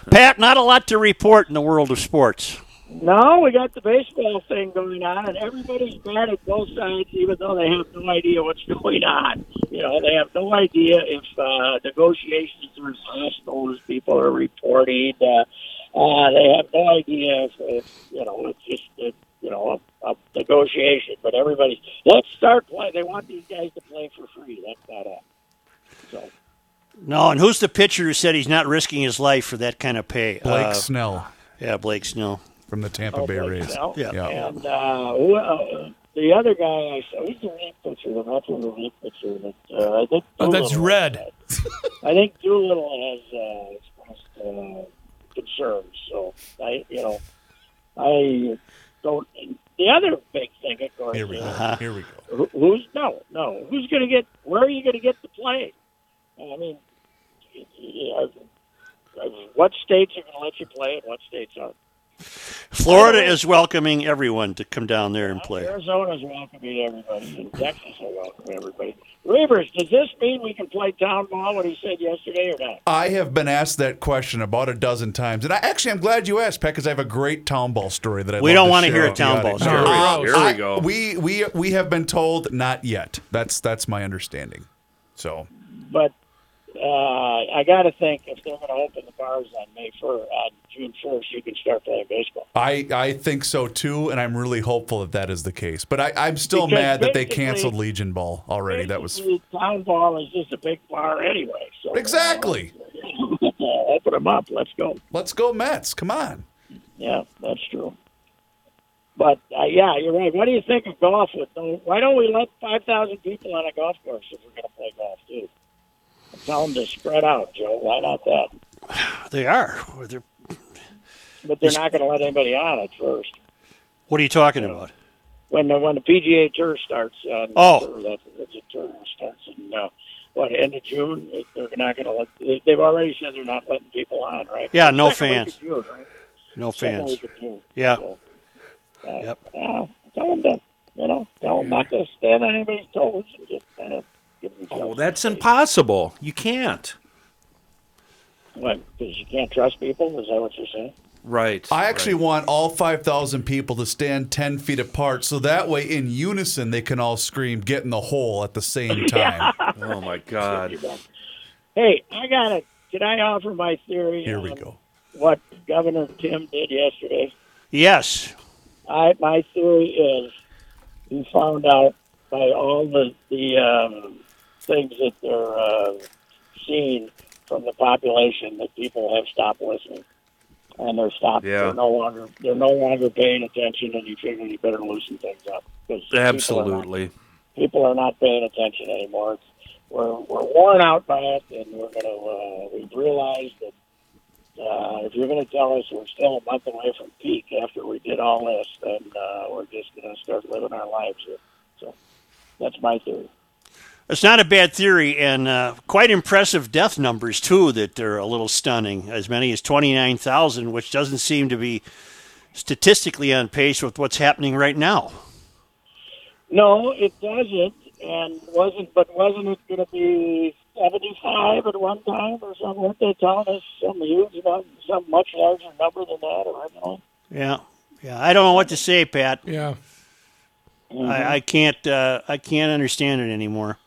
Pat, not a lot to report in the world of sports.
No, we got the baseball thing going on, and everybody's mad at both sides, even though they have no idea what's [laughs] going on. You know, they have no idea if uh, negotiations are hostile, as people are reporting. Uh, uh, they have no idea if, if you know, it's just, uh, you know, a, a negotiation. But everybody, let's start playing. They want these guys to play for free. That's not it. So,
No, and who's the pitcher who said he's not risking his life for that kind of pay?
Blake
Uh,
Snell
Yeah, Blake Snell.
from the Tampa
Oh,
Bay
Blake
Rays.
Snell.
Yeah.
And uh, who, uh, the other guy I saw, he's a relief pitcher, the veteran relief pitcher. That, uh, I think
Oh, that's
Doolittle-
red.
I think Doolittle has uh, expressed uh, concerns. So I, you know, I don't. The other big thing, of course,
Here we
is
go. Here we go.
who, who's no, no, who's going to get? Where are you going to get the play? I mean, what states are going to let you play and what states aren't?
Florida is welcoming everyone to come down there and play.
Arizona is welcoming everybody, and Texas will welcome everybody. Reavers, does this mean we can play town ball? What he said yesterday, or not?
I have been asked that question about a dozen times, and I actually I'm glad you asked, Pat, because I have a great town ball story that I
We
love
don't
to
wanna hear a
with
town ball
audience.
story.
Uh,
Here we
I-
go.
We we we have been told not yet. That's that's my understanding. So
But uh, I got to think if they're going to open the bars on May first, on June first, you can start playing baseball.
I I think so too, and I'm really hopeful that that is the case. But I, I'm still
Because
mad that they canceled Legion Ball already. That was
town ball is just a big bar anyway. So
exactly. [laughs]
open them up. Let's go.
Let's go Mets. Come on.
Yeah, that's true. But uh, yeah, you're right. What do you think of golf? With no, why don't we let five thousand people on a golf course if we're going to play golf too? Tell them to spread out, Joe. Why not that?
They are. They're-
But they're not going to let anybody on at first.
What are you talking about?
When the when the PGA Tour starts, on
Oh.
that's, that's a tour starts in uh, what end of June. They're not going to let. they- They've already said they're not letting people on, right?
Yeah, no fans.
June, right?
No
Second
fans.
June.
Yeah.
So, uh,
Yep.
uh, tell them to, you know, tell them not to stand on anybody's toes and just kind of give themselves.
Oh, that's impossible. You can't.
What? Because you can't trust people? Is that what you're saying?
Right.
I actually want all 5,000 people to stand 10 feet apart so that way in unison they can all scream, get in the hole at the same [laughs] time.
Oh my God.
Hey, I got it. Can I offer my theory?
Here we
on
go.
What Governor Tim did yesterday?
Yes.
I my theory is he found out by all the the um, things that they're uh, seeing from the population that people have stopped listening, and they're stopped.
Yeah.
They're no longer they're no longer paying attention, and he figured he better loosen things up because
Absolutely.
people are not paying attention anymore. It's, we're we're worn out by it, and we're gonna uh, we've realized that uh, if you're gonna tell us we're still a month away from peak after we did all this, then uh, we're just gonna start living our lives here. So that's my theory.
It's not a bad theory, and uh, quite impressive death numbers too. That are a little stunning, as many as twenty nine thousand, which doesn't seem to be statistically on pace with what's happening right now.
No, it doesn't, and wasn't. But wasn't it going to be seventy-five at one time or something? Weren't they telling us some huge, number, some much larger number than that originally?
Yeah, yeah. I don't know what to say, Pat.
Yeah.
I, I can't. Uh, I can't understand it anymore.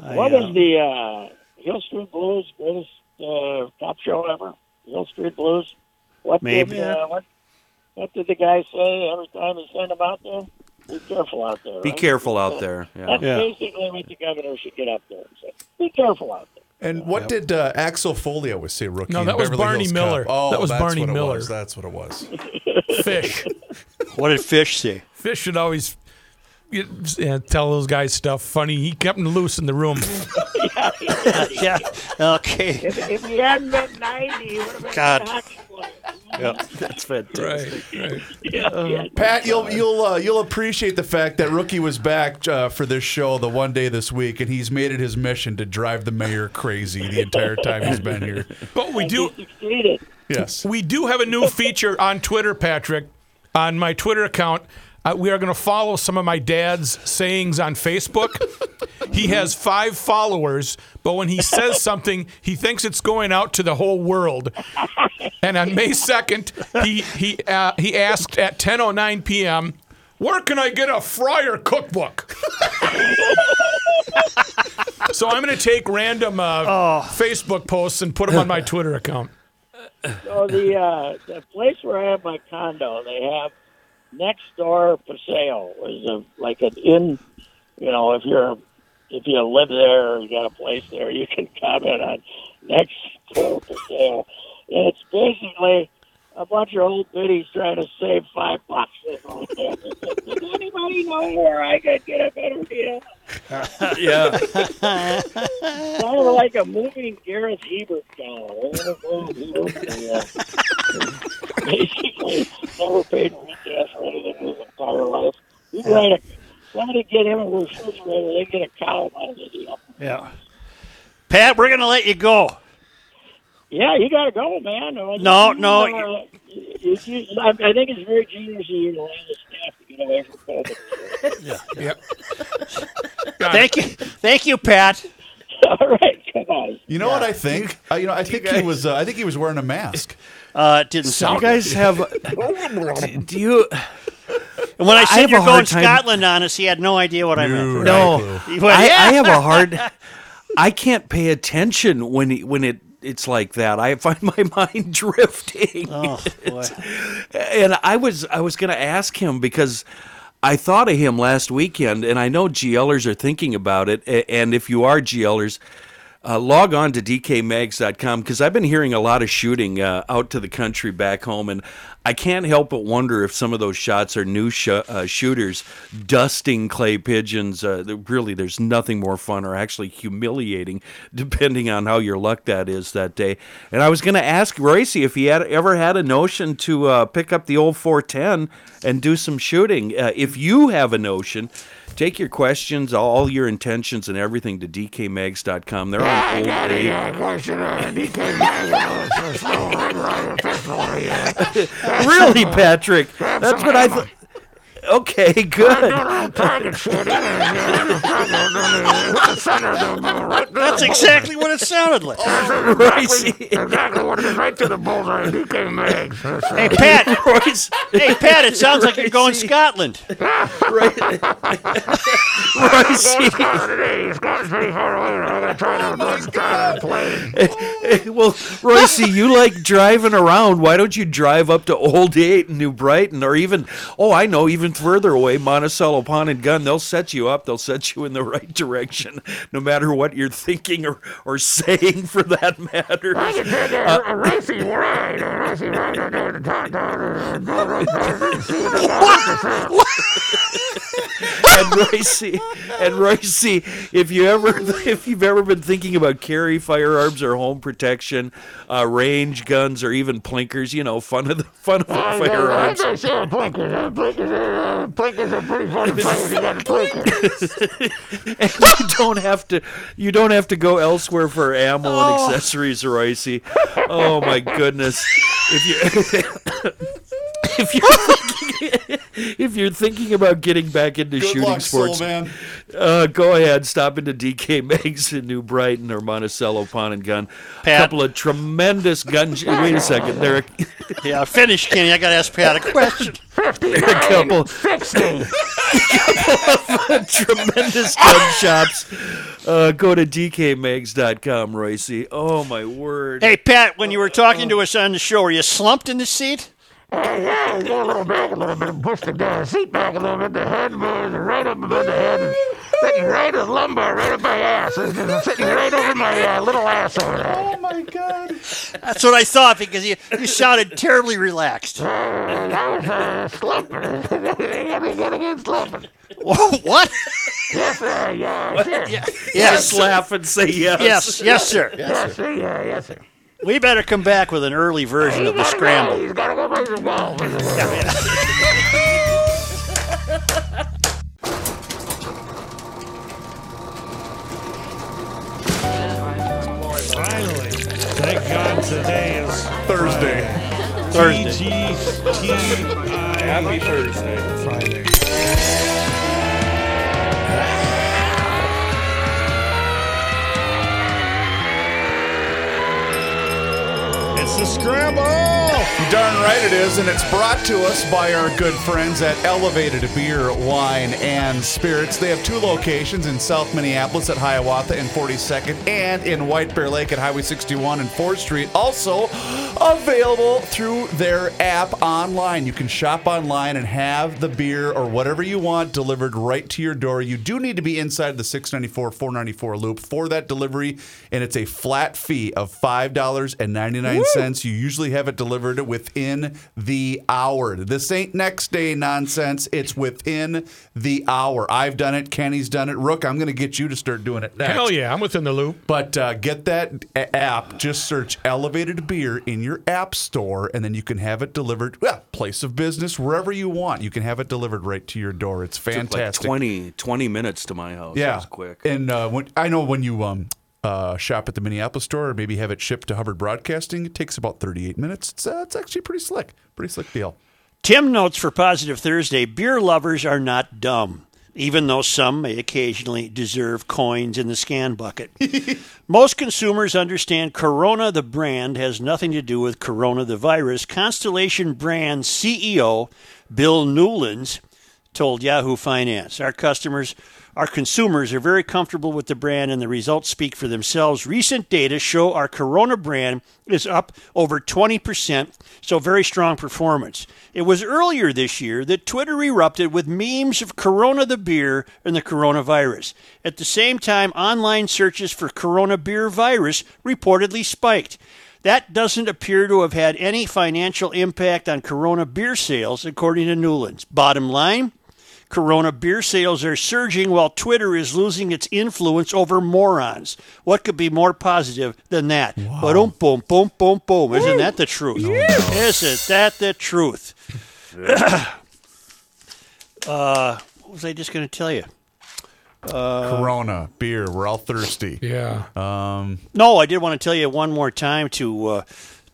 I,
what
uh,
was the uh, Hill Street Blues greatest uh, cop show ever? Hill Street Blues. What
Maybe.
did uh, what what did the guy say every time he sent him out there? Be careful out there.
Be
right?
careful out there. Yeah.
That's
Yeah.
basically what the governor should get up there and say. Be careful out there.
And what did uh, Axel Foley always say, rookie?
No, that was
Beverly
Barney
Hills
Miller.
Cop? Oh,
That was
that's
Barney
what it
Miller.
was. That's what it was.
Fish. [laughs]
what did Fish say?
Fish should always you- yeah, tell those guys stuff. Funny, he kept them loose in the room. [laughs]
yeah. Okay.
If, if he hadn't been ninety, he would have been
God.
hockey.
Yeah.
That's fantastic.
right, right.
Yeah, yeah.
Pat, you'll you'll uh, you'll appreciate the fact that Rookie was back uh, for this show the one day this week, and he's made it his mission to drive the mayor crazy the entire time he's been here.
But we do
Yes.
we do have a new feature on Twitter, Patrick. On my Twitter account, uh, we are going to follow some of my dad's sayings on Facebook. [laughs] He has five followers, but when he says [laughs] something, he thinks it's going out to the whole world. And on May second, he he uh, he asked at 10:09 p.m. Where can I get a fryer cookbook? [laughs] so I'm going to take random uh, Facebook posts and put them on my Twitter account.
So the uh, the place where I have my condo, they have next door paseo is a like an in. You know, if you're if you live there or you got a place there, you can [laughs] comment on next door paseo. And it's basically a bunch of old biddies trying to save five bucks. [laughs] Does anybody know where I could get a better deal? [laughs]
Yeah.
Kind of like a moving Gareth Hebert column. [laughs] Yeah. Basically, never paid retail for anything in his entire life. You write a, somebody get him a refrigerator, they get a column out of the deal.
Yeah. Pat, we're gonna let you go.
Yeah, you got to go, man.
No,
you-
no.
uh, you- you- I I think it's very generous of you to allow the staff to get away from COVID. [laughs]
Yep.
Thank you, thank you, Pat. [laughs]
All right, come on.
You know what I think? Uh, you know, I think he was. Uh, I think he was wearing a mask.
Uh, didn't
You
sound.
guys have. [laughs] Do you?
And when I
I
said
have
you're going
time-
Scotland on us, he had no idea what I meant.
No, I, I have a hard.
I can't pay attention when he, when it it's like that. I find [laughs] my mind drifting.
Oh boy. [laughs]
and I was I was going to ask him because I thought of him last weekend, and I know GLers are thinking about it. And if you are GLers, uh, log on to dkmags.com because I've been hearing a lot of shooting uh, out to the country back home, and I can't help but wonder if some of those shots are new sh- uh, shooters dusting clay pigeons. Uh, really, there's nothing more fun or actually humiliating, [laughs] depending on how your luck that is that day. And I was going to ask Royce if he had ever had a notion to uh, pick up the old 410 and do some shooting. Uh, if you have a notion, take your questions, all your intentions, and everything to dkmags.com. They're on old [laughs] [laughs] really, Patrick? That's what I thought. Okay, [laughs] good. [laughs]
That's exactly what it sounded like. [laughs]
exactly what it is, right to the bullseye. DK Meggs.
Hey Pat, hey Pat, it sounds like you're going Scotland.
Scotland's pretty far away. I'm gonna try to try to plane.
Well, Royce, you like driving around. Why don't you drive up to Old Eight and New Brighton, or even, oh, I know, even further away, Monticello Pawn and Gun. They'll set you up. They'll set you in the right direction, no matter what you're thinking or, or saying, for that matter.
Can take [laughs] a, a racing ride. A racing ride. I go to talk to go right there and the
and Royce, and Royce, if you ever, if you've ever been thinking about carry firearms or home protection, uh, range guns, or even plinkers, you know, fun of the fun of the
I
firearms.
go sure blinkers. Uh, blinkers, are, uh, pretty funny players. You got a blinker. [laughs]
and you don't have to you don't have to go elsewhere for ammo and accessories, Royce. Oh my goodness! If you [laughs] if you're thinking, [laughs] if you're thinking about getting back into
Good
shooting
luck,
sports,
Soul Man.
Uh, go ahead, stop into DK Meggs in New Brighton or Monticello Pawn and Gun. A couple of tremendous gun. Wait a second, there [laughs]
Yeah, finish, Kenny. I got to ask Pat a question.
there are a couple.
60.
tremendous gun shops. Uh, go to dkmegs.com, Royce. Oh my word!
Hey Pat, when you were talking to us on the show, were you slumped in the seat?
Uh, yeah, go a little back a little bit and push the uh, seat back a little bit. The head moves right up above the head. And sitting right as lumbar, right up my ass. It's just sitting right over my uh, little ass over there.
Oh my God.
That's what I thought because you, you sounded terribly relaxed. [laughs]
Uh, I was uh, slumping. they got me getting in slumping.
what?
Yes, sir. Yeah, sure.
Yes, laugh and say yes.
Yes, yes, sir.
Yes, sir. Yeah, yes, sir.
We better come back with an early version of the scramble.
He's got to go play some golf.
Finally. Thank God today is
Thursday.
Thursday.
Happy
Thursday.
Friday. It's the scramble.
Darn right it is, and it's brought to us by our good friends at Elevated Beer, Wine, and Spirits. They have two locations in South Minneapolis at Hiawatha and 42nd, and in White Bear Lake at Highway 61 and 4th Street. Also available through their app online. You can shop online and have the beer or whatever you want delivered right to your door. You do need to be inside the 694 494 loop for that delivery, and it's a flat fee of $5.99. You usually have it delivered within the hour. This ain't next day nonsense. It's within the hour. I've done it. Kenny's done it. Rook, I'm going to get you to start doing it next.
Hell yeah, I'm within the loop.
But uh, get that app. Just search Elevated Beer in your app store, and then you can have it delivered. Well, place of business, wherever you want. You can have it delivered right to your door. It's
Took like
fantastic.
20, 20 minutes to my house.
Yeah,
was quick.
And uh, when, I know when you um, uh, shop at the Minneapolis store, or maybe have it shipped to Hubbard Broadcasting, it takes about 38 minutes. It's uh, it's actually pretty slick. Pretty slick deal.
Tim notes for Positive Thursday beer lovers are not dumb, even though some may occasionally deserve coins in the scan bucket. [laughs] Most consumers understand Corona, the brand, has nothing to do with Corona, the virus. Constellation Brands CEO Bill Newlands told Yahoo Finance. Our customers, our consumers are very comfortable with the brand and the results speak for themselves. Recent data show our Corona brand is up over 20%, so very strong performance. It was earlier this year that Twitter erupted with memes of Corona the beer and the coronavirus. At the same time, online searches for Corona beer virus reportedly spiked. That doesn't appear to have had any financial impact on Corona beer sales, according to Newlands. Bottom line, Corona beer sales are surging while Twitter is losing its influence over morons. What could be more positive than that? Boom, boom, boom, boom, boom. Isn't that the truth? Isn't that the truth? [coughs] uh, what was I just going to tell you?
Uh, Corona beer. We're all thirsty.
Yeah.
Um,
No, I did want to tell you one more time to uh,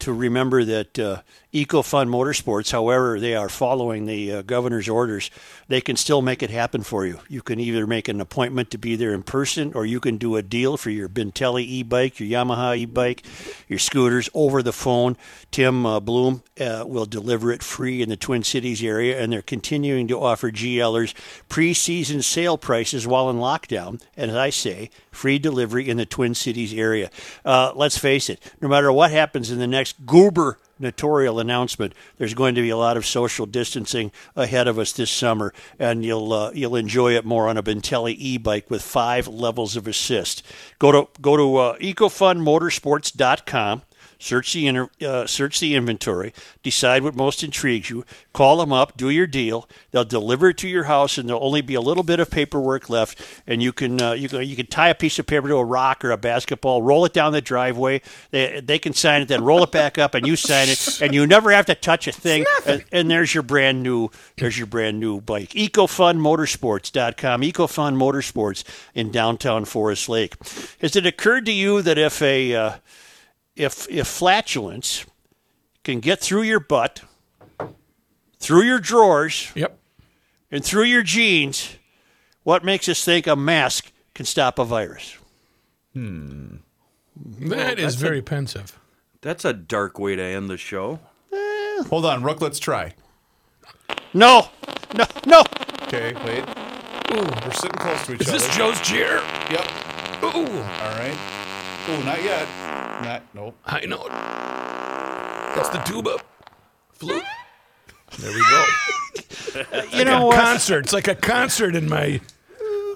to remember that uh, EcoFund Motorsports, however, they are following the uh, governor's orders, they can still make it happen for you. You can either make an appointment to be there in person or you can do a deal for your Bentelli e bike, your Yamaha e bike, your scooters over the phone. Tim uh, Bloom uh, will deliver it free in the Twin Cities area, and they're continuing to offer GLers pre season sale prices while in lockdown. And as I say, free delivery in the Twin Cities area. Uh, let's face it, no matter what happens in the next goober notorial announcement. There's going to be a lot of social distancing ahead of us this summer, and you'll uh, you'll enjoy it more on a Bentelli e-bike with five levels of assist. Go to go to uh, ecofundmotorsports.com. Search the inter, uh, search the inventory, decide what most intrigues you. Call them up, do your deal. They'll deliver it to your house, and there'll only be a little bit of paperwork left. And you can uh, you can you can tie a piece of paper to a rock or a basketball, roll it down the driveway. They they can sign it, then roll it back up, and you sign it, and you never have to touch a thing. And, and there's your brand new there's your brand new bike. EcoFundMotorsports.com. EcoFund Motorsports in downtown Forest Lake. Has it occurred to you that if a uh, if if flatulence can get through your butt, through your drawers,
yep,
and through your jeans, what makes us think a mask can stop a virus? Hmm.
That is
Well, that's a-
very pensive.
That's a dark way to end the show. Eh.
Hold on, Rook. Let's try.
No, no, no.
Okay, wait. Ooh, we're sitting close to each
Is
other.
Is this Joe's chair?
Yep.
Ooh.
All right. Ooh, not yet. Not. Nope.
I know. That's the tuba. Flute. There we go. [laughs]
You know
a
what?
concert. It's like a concert in my.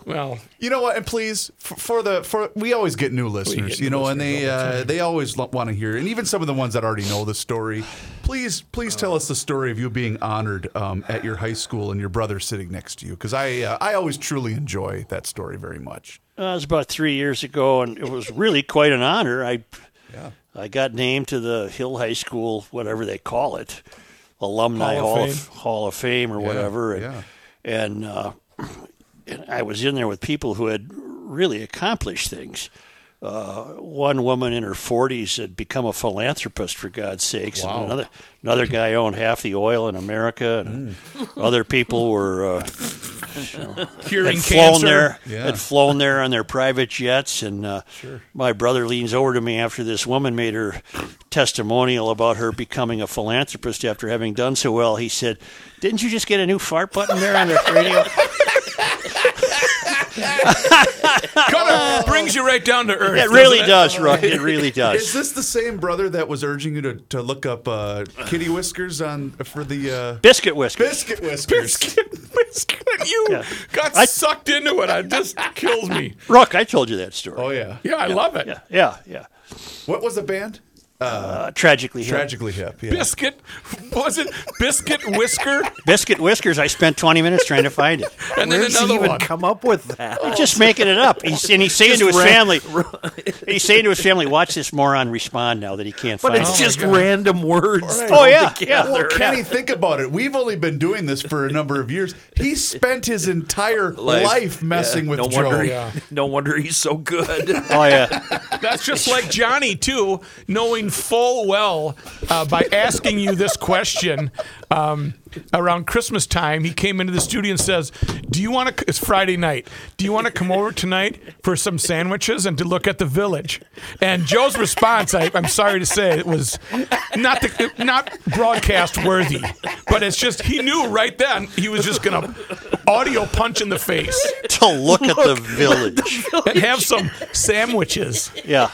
Well,
You know what? And please, for, for the for we always get new listeners.
get
you
new
know, and
listeners
they
all the
uh, they always want to hear, and even some of the ones that already know the story. Please, please tell us the story of you being honored um, at your high school and your brother sitting next to you, because I uh, I always truly enjoy that story very much.
Uh, it was about three years ago, and it was really quite an honor. I I got named to the Hill High School, whatever they call it, alumni
Hall of
Hall,
Fame.
of, Hall of Fame or
Yeah,
whatever. And,
yeah.
and, uh, and I was in there with people who had really accomplished things. Uh, one woman in her 40s had become a philanthropist, for God's sakes.
Wow.
And another another guy owned half the oil in America. And other people were uh, [laughs]
Curing
had flown
cancer.
there,
Yeah.
had flown there on their private jets. And uh, my brother leans over to me after this woman made her testimonial about her becoming a philanthropist after having done so well. He said, "Didn't you just get a new fart button there on the radio?" [laughs]
kind [laughs] of brings you right down to earth.
It really
doesn't it?
does, Rook. It really [laughs] does.
Is this the same brother that was urging you to, to look up uh, kitty whiskers on for the uh,
Biscuit whiskers.
biscuit whiskers?
Biscuit. Whiskers. You
Yeah.
got
I-
sucked into it. It just [laughs] kills me.
Rook, I told you that story.
Oh yeah.
Yeah, I love it.
Yeah, yeah, yeah.
What was the band?
Uh, tragically, hip.
Tragically hip. Yeah.
Biscuit. Was it Biscuit Whisker?
biscuit whiskers. I spent 20 minutes trying to find it. [laughs]
And then
Where's
another
he even
one.
come up with that?
He's just making it up. He's, and he's saying to his family, [laughs] he's saying to his family, "Watch this moron respond now that he can't find it.
But
find
it's
it."
just random words.
Oh yeah,
together.
yeah.
Well, Kenny, think about it. We've only been doing this for a number of years. He spent his entire [laughs] life, messing
Yeah,
with
no
Joe.
Wonder,
Yeah.
No wonder he's so good.
Oh yeah.
That's just like Johnny too, knowing full well uh, by asking you this question um, around Christmas time. He came into the studio and says, "Do you want to? It's Friday night. Do you want to come over tonight for some sandwiches and to look at the village?" And Joe's response, I, I'm sorry to say, it was not the, not broadcast worthy, but it's just he knew right then he was just gonna audio punch in the face
to look at the village.
and have some sandwiches.
Yeah.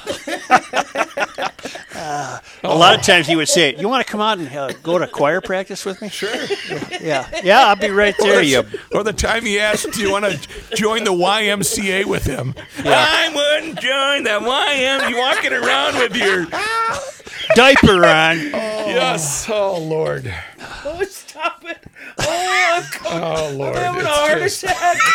Uh, [laughs] a lot of times he would say, "You want to come out and uh, go to choir practice with me?" Sure. [laughs] Yeah. Yeah, I'll be right there. You.
Or the time he asked, "Do you want to join the YMCA with him?" I wouldn't join the YM. You walking around with your
diaper on. [laughs]
yes. Oh, oh Lord.
Oh, stop it. Oh, I'm,
Oh Lord.
I'm having a heart
just-
attack. [laughs]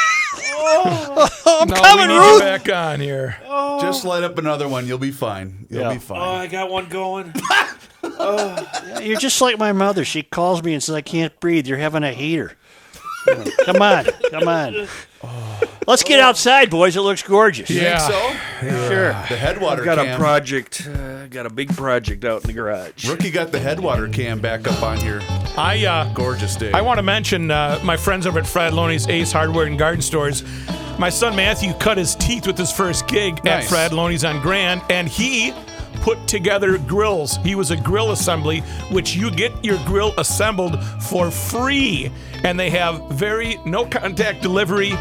Oh,
I'm
no,
coming,
we need
Ruth.
you back on here. Oh.
Just light up another one. You'll be fine. You'll
Yeah.
be fine. oh.
I got one going.
Oh, you're just like my mother. She calls me and says, "I can't breathe. You're having a heater." Come on, come on. Let's get outside, boys. It looks gorgeous.
You think so?
Sure.
The headwater
I've got
cam.
a project. Uh, got a big project out in the garage.
Rookie got the headwater cam back up on here.
I uh,
Gorgeous day.
I want to mention uh, my friends over at Fratallone's Ace Hardware and Garden Stores. My son Matthew cut his teeth with his first gig
Nice.
at Fratallone's on Grand, and he put together grills. He was a grill assembly, which you get your grill assembled for free, and they have very no contact delivery.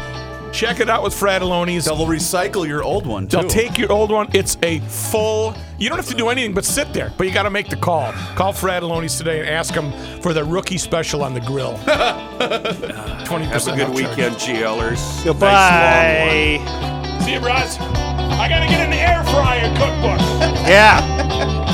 Check it out with Fratallone's.
They'll recycle your old one too.
They'll take your old one. It's a full. You don't have to do anything but sit there, but you got to make the call. Call Fratallone's today and ask them for the rookie special on the grill. [laughs] 20%
Have a
percent.
good weekend, GLers.
Goodbye.
Nice long one.
See you, Russ. I got to get an air fryer cookbook.
Yeah. [laughs]